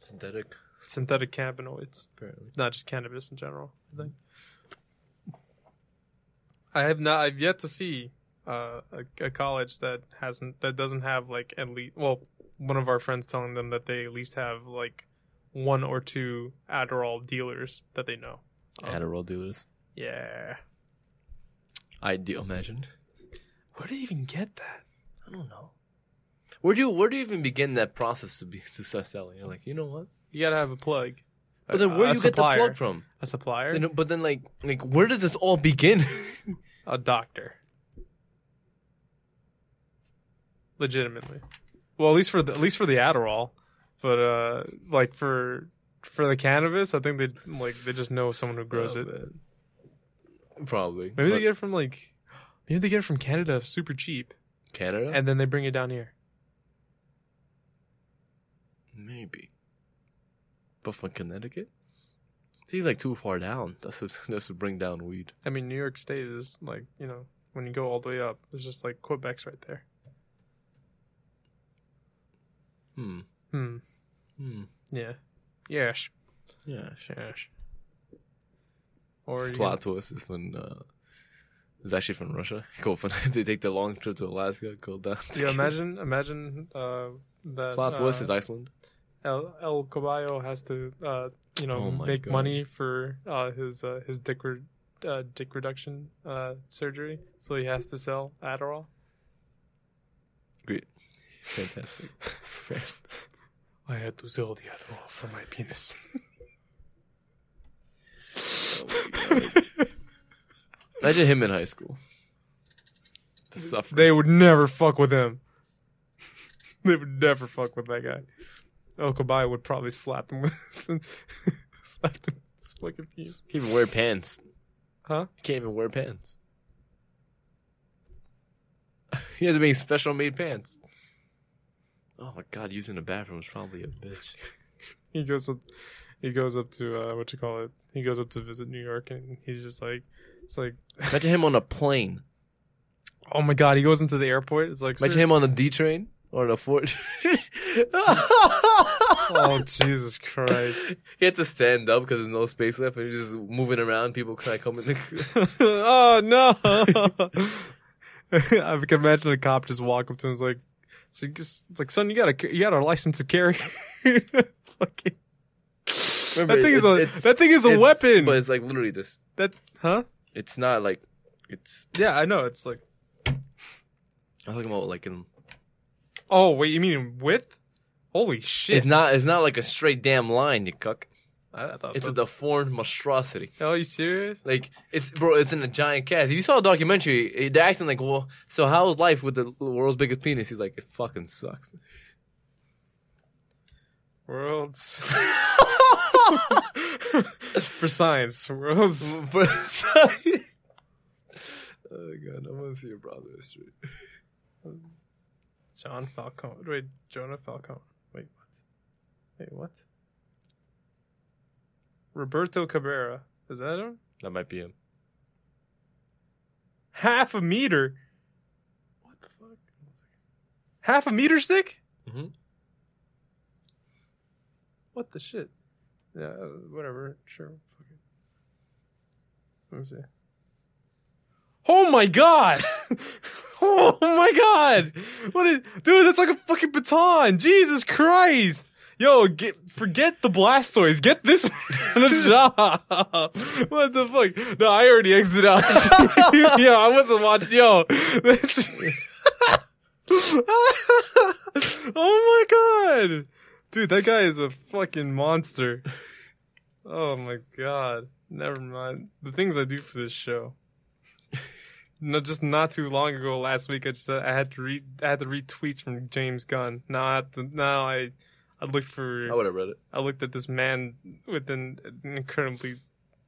synthetic. Synthetic cannabinoids, Apparently. not just cannabis in general. I think. I have not. I've yet to see uh, a, a college that hasn't that doesn't have like at least well one of our friends telling them that they at least have like one or two Adderall dealers that they know. Oh. Adderall dealers. Yeah. Ideal. Imagine. Where do they even get that? I don't know. Where do you where do you even begin that process to be to start selling? You're like, you know what? You gotta have a plug. But then where a do you get the plug from? A supplier. Then, but then like like where does this all begin? a doctor. Legitimately. Well, at least for the at least for the Adderall, but uh, like for for the cannabis, I think they like they just know someone who grows Oh, it. Probably. Maybe they get it from like maybe they get it from Canada super cheap, Canada. and then they bring it down here. Maybe. But from Connecticut? He's like too far down. That's what, that's what bring down weed. I mean, New York State is like you know when you go all the way up, it's just like Quebec's right there. Hmm. Hmm. Hmm. Yeah. Yes. Yeah. Yes. Or you Plot twist is when uh, it's actually from Russia. Go from they take the long trip to Alaska, go down. yeah. Imagine. Imagine uh, that. Plot twist uh, is Iceland. El, El Caballo has to, uh, you know, Oh make God. money for uh, his uh, his dick re- uh, dick reduction uh, surgery, so he has to sell Adderall. Great. Fantastic. I had to sell the Adderall for my penis. Oh my. Imagine him in high school. The suffering. they would never fuck with him. they would never fuck with that guy. El Caballo would probably slap him with slap him with his fucking penis. Can't even wear pants. Huh? Can't even wear pants. he has to make special made pants. Oh my god, using the bathroom is probably a bitch. He goes up. He goes up to uh, what you call it. He goes up to visit New York, and he's just like, it's like, Imagine him on a plane. oh my god. He goes into the airport. It's like, Imagine him on a D train or the Ford. Oh Jesus Christ! He had to stand up because there's no space left, and he's just moving around. People to come in. The... oh no! I can imagine a cop just walk up to him. and is like, so you just, it's like, son, you got a you got a license to carry. Fucking. Remember, that thing is a that thing is a weapon. But it's like literally this. that huh? It's not like it's. Yeah, I know. It's like I'm talking about like in. oh wait, you mean width? Holy shit! It's not. It's not like a straight damn line, you cuck. I, I thought It's a deformed monstrosity. Oh, you serious? Like it's bro, it's in a giant cast. You saw a documentary. They're acting like, well, so how's life with the world's biggest penis? He's like, it fucking sucks. Worlds for science. Worlds. But- oh god, I want to see your browser history. John Falcon. Wait, Jonah Falcon. Wait, what? Wait, what? Roberto Cabrera. Is that him? That might be him. Half a meter. What the fuck? Half a meter stick? Mhm. What the shit? Yeah, uh, whatever. Sure. Fuck it. Let me see. Oh my god! oh my god! What is, dude? That's like a fucking baton. Jesus Christ! Yo, get forget the Blastoise. Get this job. What the fuck? No, I already exited out. yeah, I wasn't watching. Yo, that's. oh my god, dude, that guy is a fucking monster. Oh my god. Never mind. The things I do for this show. No, just not too long ago, last week, I just I had to read I had to read tweets from James Gunn. Now I have to, now I I looked for I would have read it. I looked at this man with an, an incredibly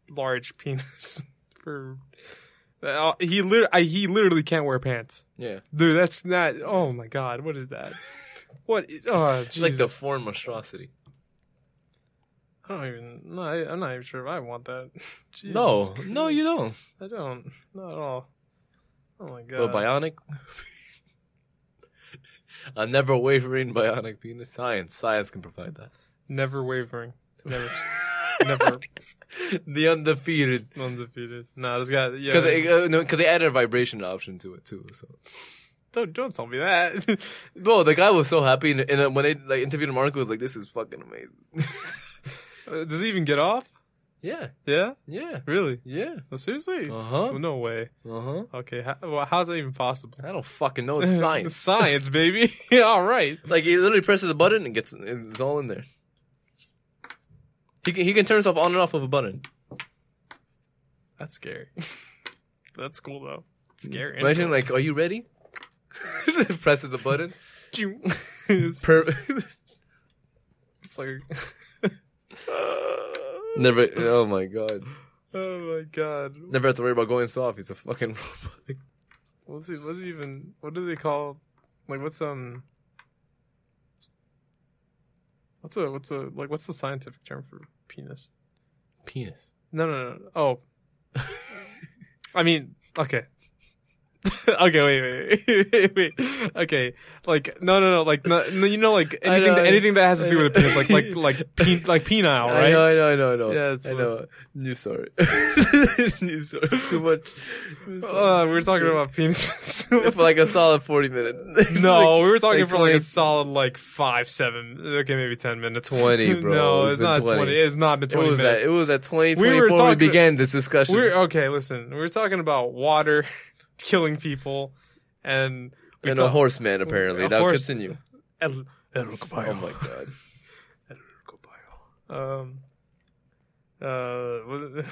large penis. For uh, he lit- I, he literally can't wear pants, Yeah, dude. That's not. Oh my god, what is that? What? Oh, it's like Jesus. the foreign monstrosity. I don't even. No, I, I'm not even sure if I want that. Jesus No, Christ. no, you don't. I don't. Not at all. Oh my But god. bionic. A never wavering bionic penis. Science, science can provide that. Never wavering. Never. never the undefeated. undefeated. Nah, this guy. Yeah. Because they, uh, no, they added a vibration option to it too. So, don't don't tell me that. bro, the guy was so happy, and, and when they like interviewed him, Marco was like, "This is fucking amazing." Uh, Does he even get off? Yeah, Yeah. yeah, Really? yeah. Well, seriously? Uh huh. Well, no way. Uh huh. Okay. How, well, how's that even possible? I don't fucking know. It's science. Science, baby. all right. like he literally presses a button and gets it's all in there. He can he can turn himself on and off of a button. That's scary. That's cool though. Scary. Imagine like, are you ready? presses a button. it's, Per- it's like. Never. Oh my god. oh my god. Never have to worry about going soft. He's a fucking robot. What's he? What's he even? What do they call? Like what's um? What's a what's a like what's the scientific term for penis? Penis. No no no. Oh. I mean, okay. okay, wait, wait, wait, wait. Okay, like no, no, no, like no, no you know, like anything, know, I- anything that has to do with a penis, like, like, like, pe- like penile, I know, I know, I know, I know. Yeah, that's I what- know. New story. New story. Too much. Uh, we were talking about penis. for like a solid forty minutes. no, we were talking like for like a solid like five, seven, okay, maybe ten minutes. 20, bro. no, It's it's not 20. twenty. It's not been It was minutes. at it was at twenty We were four we began this discussion. We're okay. Listen, we were talking about water killing people, and and a horseman apparently. A now horse. continue. El, El. Oh my god. El. Um. Uh.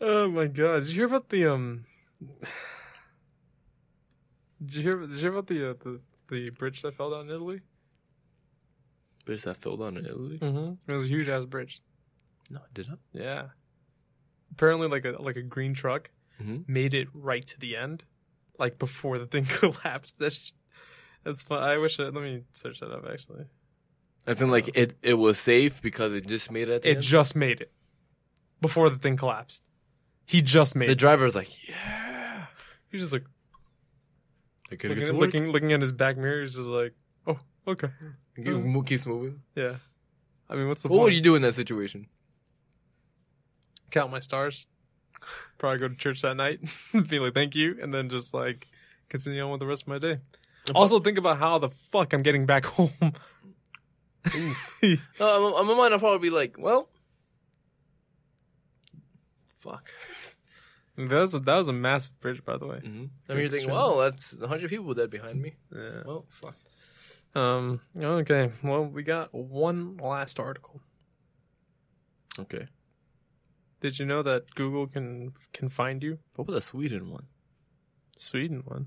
oh my god! Did you hear about the um? Did you hear? Did you hear about the uh, the the bridge that fell down in Italy? Bitch that fell down in Italy? Mm-hmm. It was a huge ass bridge. No, I didn't. Yeah. Apparently, like a like a green truck Mhm. made it right to the end, like before the thing collapsed. That's that's fun. I wish. I, let me search that up. Actually, As in like it it was safe because it just made it at it end? just made it before the thing collapsed. He just made the it. driver was like, Yeah. He's just like looking, get looking looking at his back mirror. He's just like, oh, okay, Keeps moving. yeah. I mean, what's the point? What point? would you do in that situation? Count my stars? Probably go to church that night, be like, thank you, and then just like continue on with the rest of my day. Also, think about how the fuck I'm getting back home. Uh, on my mind, I'll probably be like, well, fuck. that was a, that was a massive bridge, by the way. hmm I mean, you're thinking, well, that's 100 people dead behind me. Yeah. Well, fuck. Um. Okay. Well, we got one last article. Okay. Did you know that Google can can find you? What about the Sweden one? Sweden one.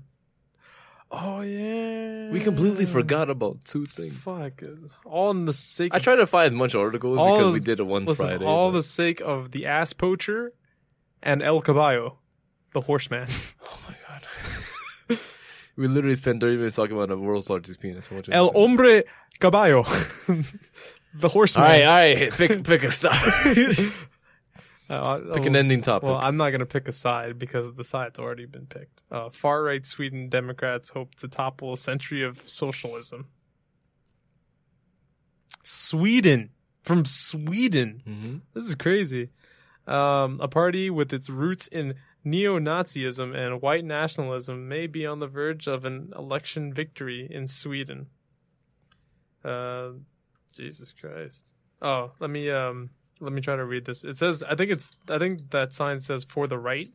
Oh yeah. We completely forgot about two things. Fuck. it's All in the sake. I tried to find as much articles All because of- we did it one listen, Friday. all but- the sake of the ass poacher, and El Caballo, the horseman. Oh my god. we literally spent 30 minutes talking about the world's largest penis. I want you to El understand. hombre caballo, the horseman. All right, all right. Pick, pick a star. Uh, pick an oh, ending topic. Well, I'm not going to pick a side because the side's already been picked. Uh, far right Sweden Democrats hope to topple a century of socialism. Sweden. From Sweden. hmm This is crazy. Um, a party with its roots in neo Nazism and white nationalism may be on the verge of an election victory in Sweden. Uh, Jesus Christ. Oh, let me um let me try to read this. It says I think it's I think that sign says for the right.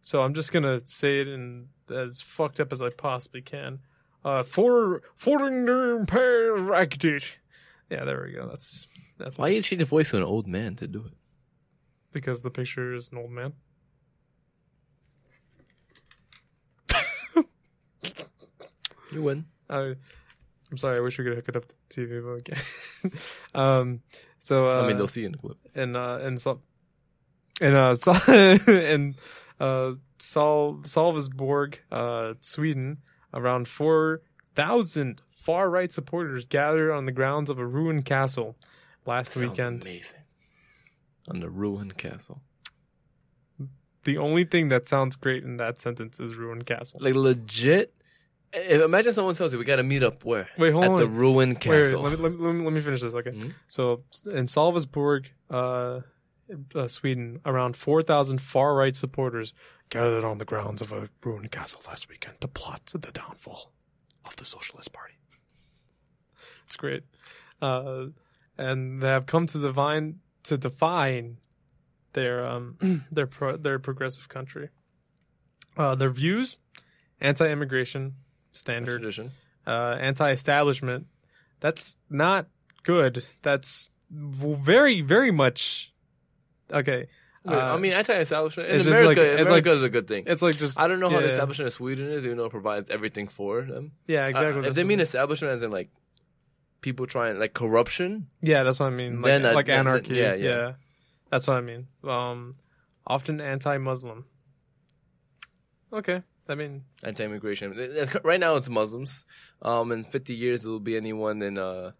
So I'm just gonna say it in as fucked up as I possibly can. Uh for for the Yeah, there we go. That's that's Why you change the voice to an old man to do it? because the picture is an old man. You win. I, I'm sorry. I wish we could hook it up to the TV, but we can't. um, so uh, I mean, they'll see in the clip. and uh, and so and uh, and uh, Sol Salvesborg, uh, Sweden, around four thousand far right supporters gathered on the grounds of a ruined castle last Sounds weekend. amazing. On the ruined castle. The only thing that sounds great in that sentence is ruined castle. Like legit. If, imagine someone tells you we got to meet up where Wait, hold at on. the ruined Wait, wait, castle. let, me, let, me, let, me, finish this, okay? Mhm. So, in Salvesborg, uh, uh, Sweden, around 4,000 far right supporters gathered on the grounds of a ruined castle last weekend to plot the downfall of the Socialist Party. It's great. Uh, and they have come to divine to define their um their pro, their progressive country. Uh, their views: anti-immigration, standard uh, anti-establishment. That's not good. That's very, very much okay. Uh, I mean, anti-establishment in it's America. like- it's America like- is a good thing. It's like just I don't know how the establishment of Sweden is, even though it provides everything for them. yeah, Uh, exactly. if they mean establishment as in like people trying like corruption, yeah, that's what I mean. Like, then that- like then- then- anarchy. yeah, yeah, yeah. that's what I mean. Um, often anti-Muslim. Okay, I mean, anti-immigration. Right now, it's Muslims. Um, in 50 years, it'll be anyone in uh,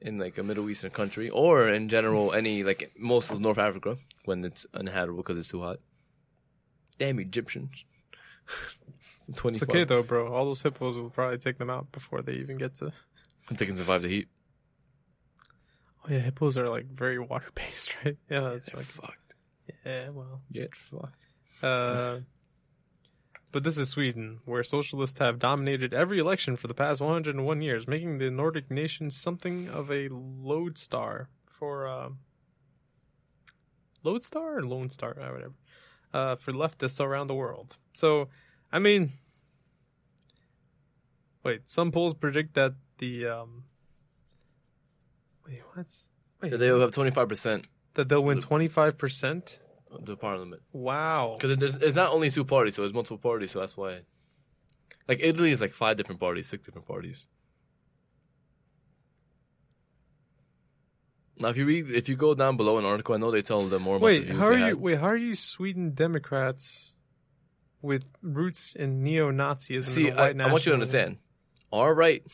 in like a Middle Eastern country, or in general, any like most of North Africa when it's uninhabitable because it's too hot. Damn Egyptians. Twenty. it's okay though, bro. All those hippos will probably take them out before they even get to. If they can survive the heat. Oh yeah, hippos are like very water based, right? Yeah, that's like fucked. yeah. Well, Get fucked. Uh, but this is Sweden, where socialists have dominated every election for the past 101 years, making the Nordic nation something of a lodestar for uh, lodestar or lone star, or whatever, uh, for leftists around the world. So, I mean, wait, some polls predict that the um, wait, what? Wait, So they'll have 25% that they'll win 25 percent. The parliament. Wow. Because there's, it's not only two parties, so it's multiple parties, so that's why. Like Italy is like five different parties, six different parties. Now, if you read, if you go down below an article, I know they tell them more about the Wait, how are you? had. Wait, how are you Sweden Democrats with roots in neo-Nazism? See, I, I want you to understand. Our right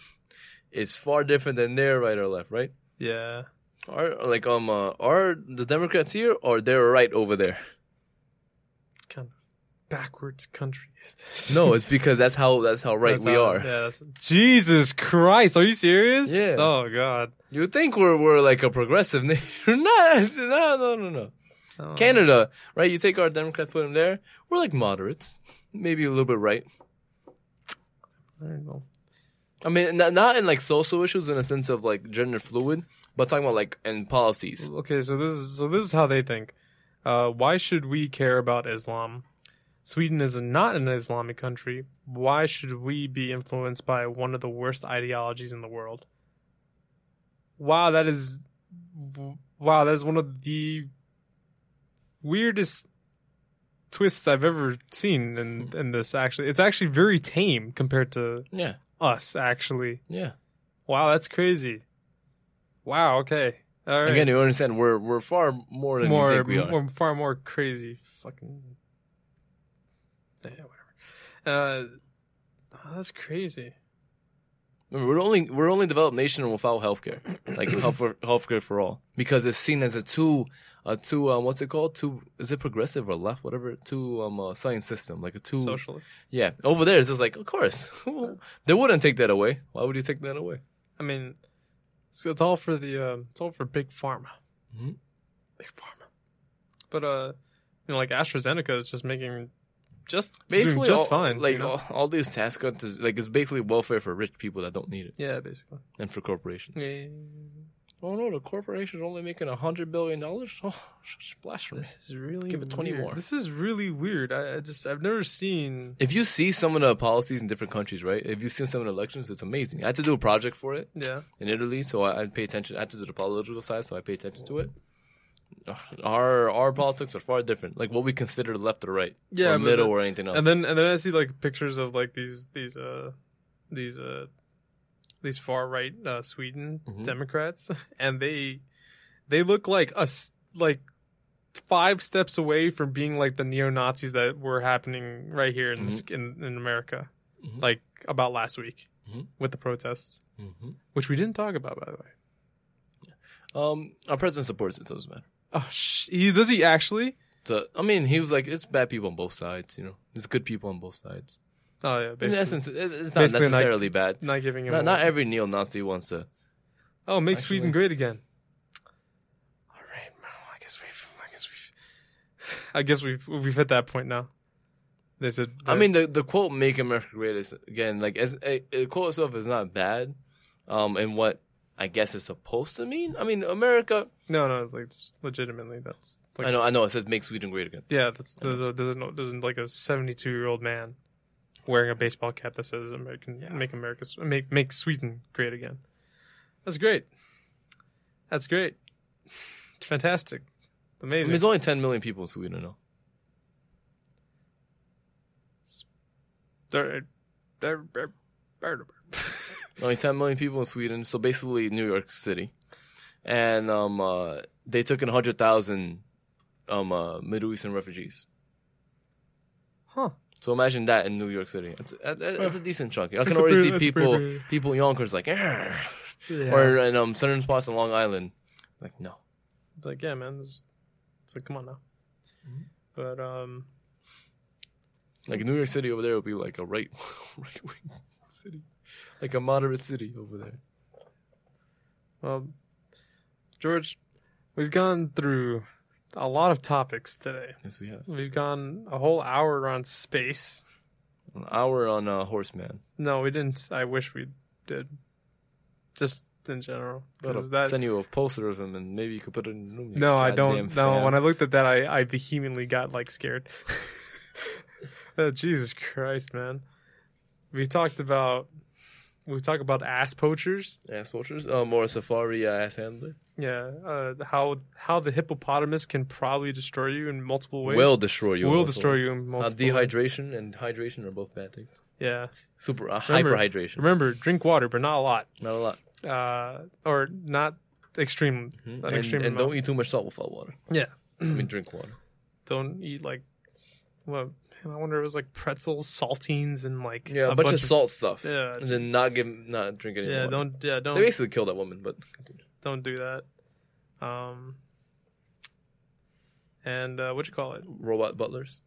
is far different than their right or left, right? Yeah, Are like um, uh, are the Democrats here or they're right over there? kind of backwards country is this? No, it's because that's how that's how right That's we how- are. Yeah, that's, Jesus Christ, are you serious? Yeah. Oh God. You think we're we're like a progressive nation? no, no, no, no, no. Oh. Canada, right? You take our Democrats, put them there. We're like moderates, maybe a little bit right. I don't know. I mean, not, not in like social issues in a sense of like gender fluid, but talking about like in policies. Okay, so this is so this is how they think. Uh, why should we care about Islam? Sweden is not an Islamic country. Why should we be influenced by one of the worst ideologies in the world? Wow, that is wow, that is one of the weirdest twists I've ever seen in in this actually. It's actually very tame compared to Yeah, us actually. yeah. Wow, that's crazy. Wow, okay. All right. Again, you understand we're we're far more than more, you think we are. more, far more crazy. Fucking, yeah, whatever. Uh, oh, that's crazy. We're only we're only developed nation without healthcare, like health for, healthcare for all, because it's seen as a too a too um what's it called? Too is it progressive or left? Whatever. Too um uh, science system, like a too Socialist. yeah. Over there, it's just like of course they wouldn't take that away. Why would you take that away? I mean, it's, it's all for the um, it's all for big pharma. Mhm. Big pharma. But uh, you know, like AstraZeneca is just making just Basically, just all, fine. Like you know? all, all these tax cuts, is, like it's basically welfare for rich people that don't need it, yeah, basically. and for corporations. Yeah. Oh no, the corporation's only making a hundred billion dollars. Oh, such blasphemy! This is really Give it 20 weird. more. This is really weird. I, I just I've never seen. If you see some of the policies in different countries, right? If you see some of the elections, it's amazing. I had to do a project for it Yeah. in Italy, so I, I pay attention. I had to do the political side, so I pay attention to it. Our our politics are far different. Like what we consider left or right, Yeah, or middle, the- or anything else. And then and then I see like pictures of like these these uh these uh these far right uh Sweden Mhm. Democrats and they they look like us like five steps away from being like the neo Nazis that were happening right here in this, in in America Mhm. like about last week Mhm. with the protests Mhm. which we didn't talk about by the way. um, our president supports it. Doesn't matter. Oh, sh- he does he actually? So I mean, he was like, it's bad people on both sides. You know, there's good people on both sides. Oh yeah, In essence, it, it's not basically like- necessarily bad. not giving him. Not, a- not every neo-Nazi wants to. oh, make actually- Sweden great again. All right, well, I guess we've. I guess we've. I guess we've we've hit that point now. There's a. I mean, the the quote "Make America Great" is again like as a, the quote itself is not bad, um, and what I guess it's supposed to mean. I mean, America. no, no, like just legitimately, that's like I know, I know. It says "Make Sweden Great Again." yeah, that's there's a there's a no- there's like a 72 year old man wearing a baseball cap that says "American Yeah. make America make make Sweden great again." That's great. That's great. It's fantastic. I mean, Amazing. there's only 10 million people in Sweden now. They're- they're- they're- they're- Only 10 million people in Sweden, so basically New York City, and um, uh, they took in 100,000 um uh, Middle Eastern refugees. Huh. So imagine that in New York City. It's, uh, it's a decent chunk. I can already pretty- see people pretty- people in Yonkers like, Yeah. or in um certain spots on Long Island, like no. It's like, yeah, man. It's, it's like, come on now. Mm-hmm. But um, Like New York City over there would be like a right right wing city, like a moderate city over there. well, George, we've gone through a lot of topics today. Yes, we have We've gone a whole hour on space. an hour on uh, Horseman. No, we didn't. I wish we did. Just in general, Gotta 'Cause that. send you a poster of him, and maybe you could put it in the room. No, I don't. No, fan. when I looked at that, I, I vehemently got like scared. oh, Jesus Christ, man! We talked about we talked about ass poachers. ass poachers, um, or a safari uh, ass handler Yeah, uh, how how the hippopotamus can probably destroy you in multiple ways. will destroy you. will also. destroy you in Uh, multiple. ways. dehydration and hydration are both bad things. Yeah, Super uh, Remember- hyperhydration, remember, drink water, but not a lot. not a lot. Uh, or not extreme. Mhm. An And, extreme and don't eat too much salt without water. Yeah. I mean drink water. Don't eat like. Well, man, I wonder if it was like pretzels, saltines, and like Yeah, a, bunch, of salt stuff. Yeah, and then not give, not drink any yeah. water. Don't yeah don't They basically killed that woman, but continue. Don't do that. Um. And uh, what you call it? robot butlers.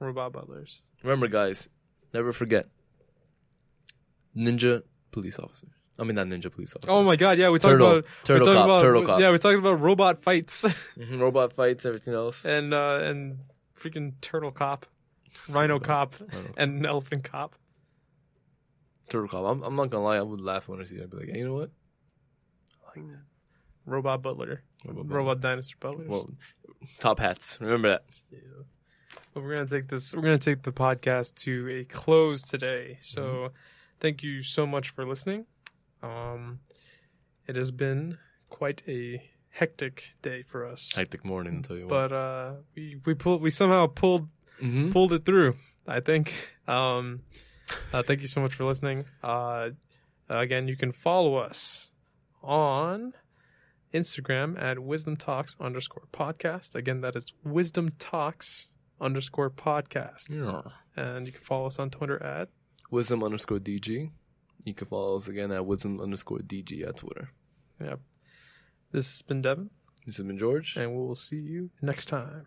Robot butlers. Remember, guys, never forget ninja police officers. I mean, not ninja police officers. Oh my god! Yeah, we talked about turtle we cop, about, turtle cop. Yeah, we talked about robot fights Mhm, robot fights, everything else. and uh, and freaking turtle cop, rhino Turtle cop, Rhino cop. and elephant cop. Turtle Cop. I'm, I'm not gonna lie. I would laugh when I see it. I'd be like, hey, you know what? I like that. Robot Butler. Robot Robot Dinosaur Butler. Well, top hats. Remember that. Yeah. Well, we're gonna take this. We're gonna take the podcast to a close today. So, Mm-hmm. thank you so much for listening. Um, it has been quite a hectic day for us, Hectic morning, I'll tell you what. but uh, we we pulled. We somehow pulled hmm pulled it through. I think. Um, uh, thank you so much for listening. Uh, again, you can follow us on Instagram at Wisdom Talks underscore podcast. Again, that is Wisdom Talks underscore podcast. Yeah. And you can follow us on Twitter at Wisdom underscore DG. You can follow us again at Wisdom underscore DG at Twitter. Yep. This has been Devin, This has been George. and we will see you next time.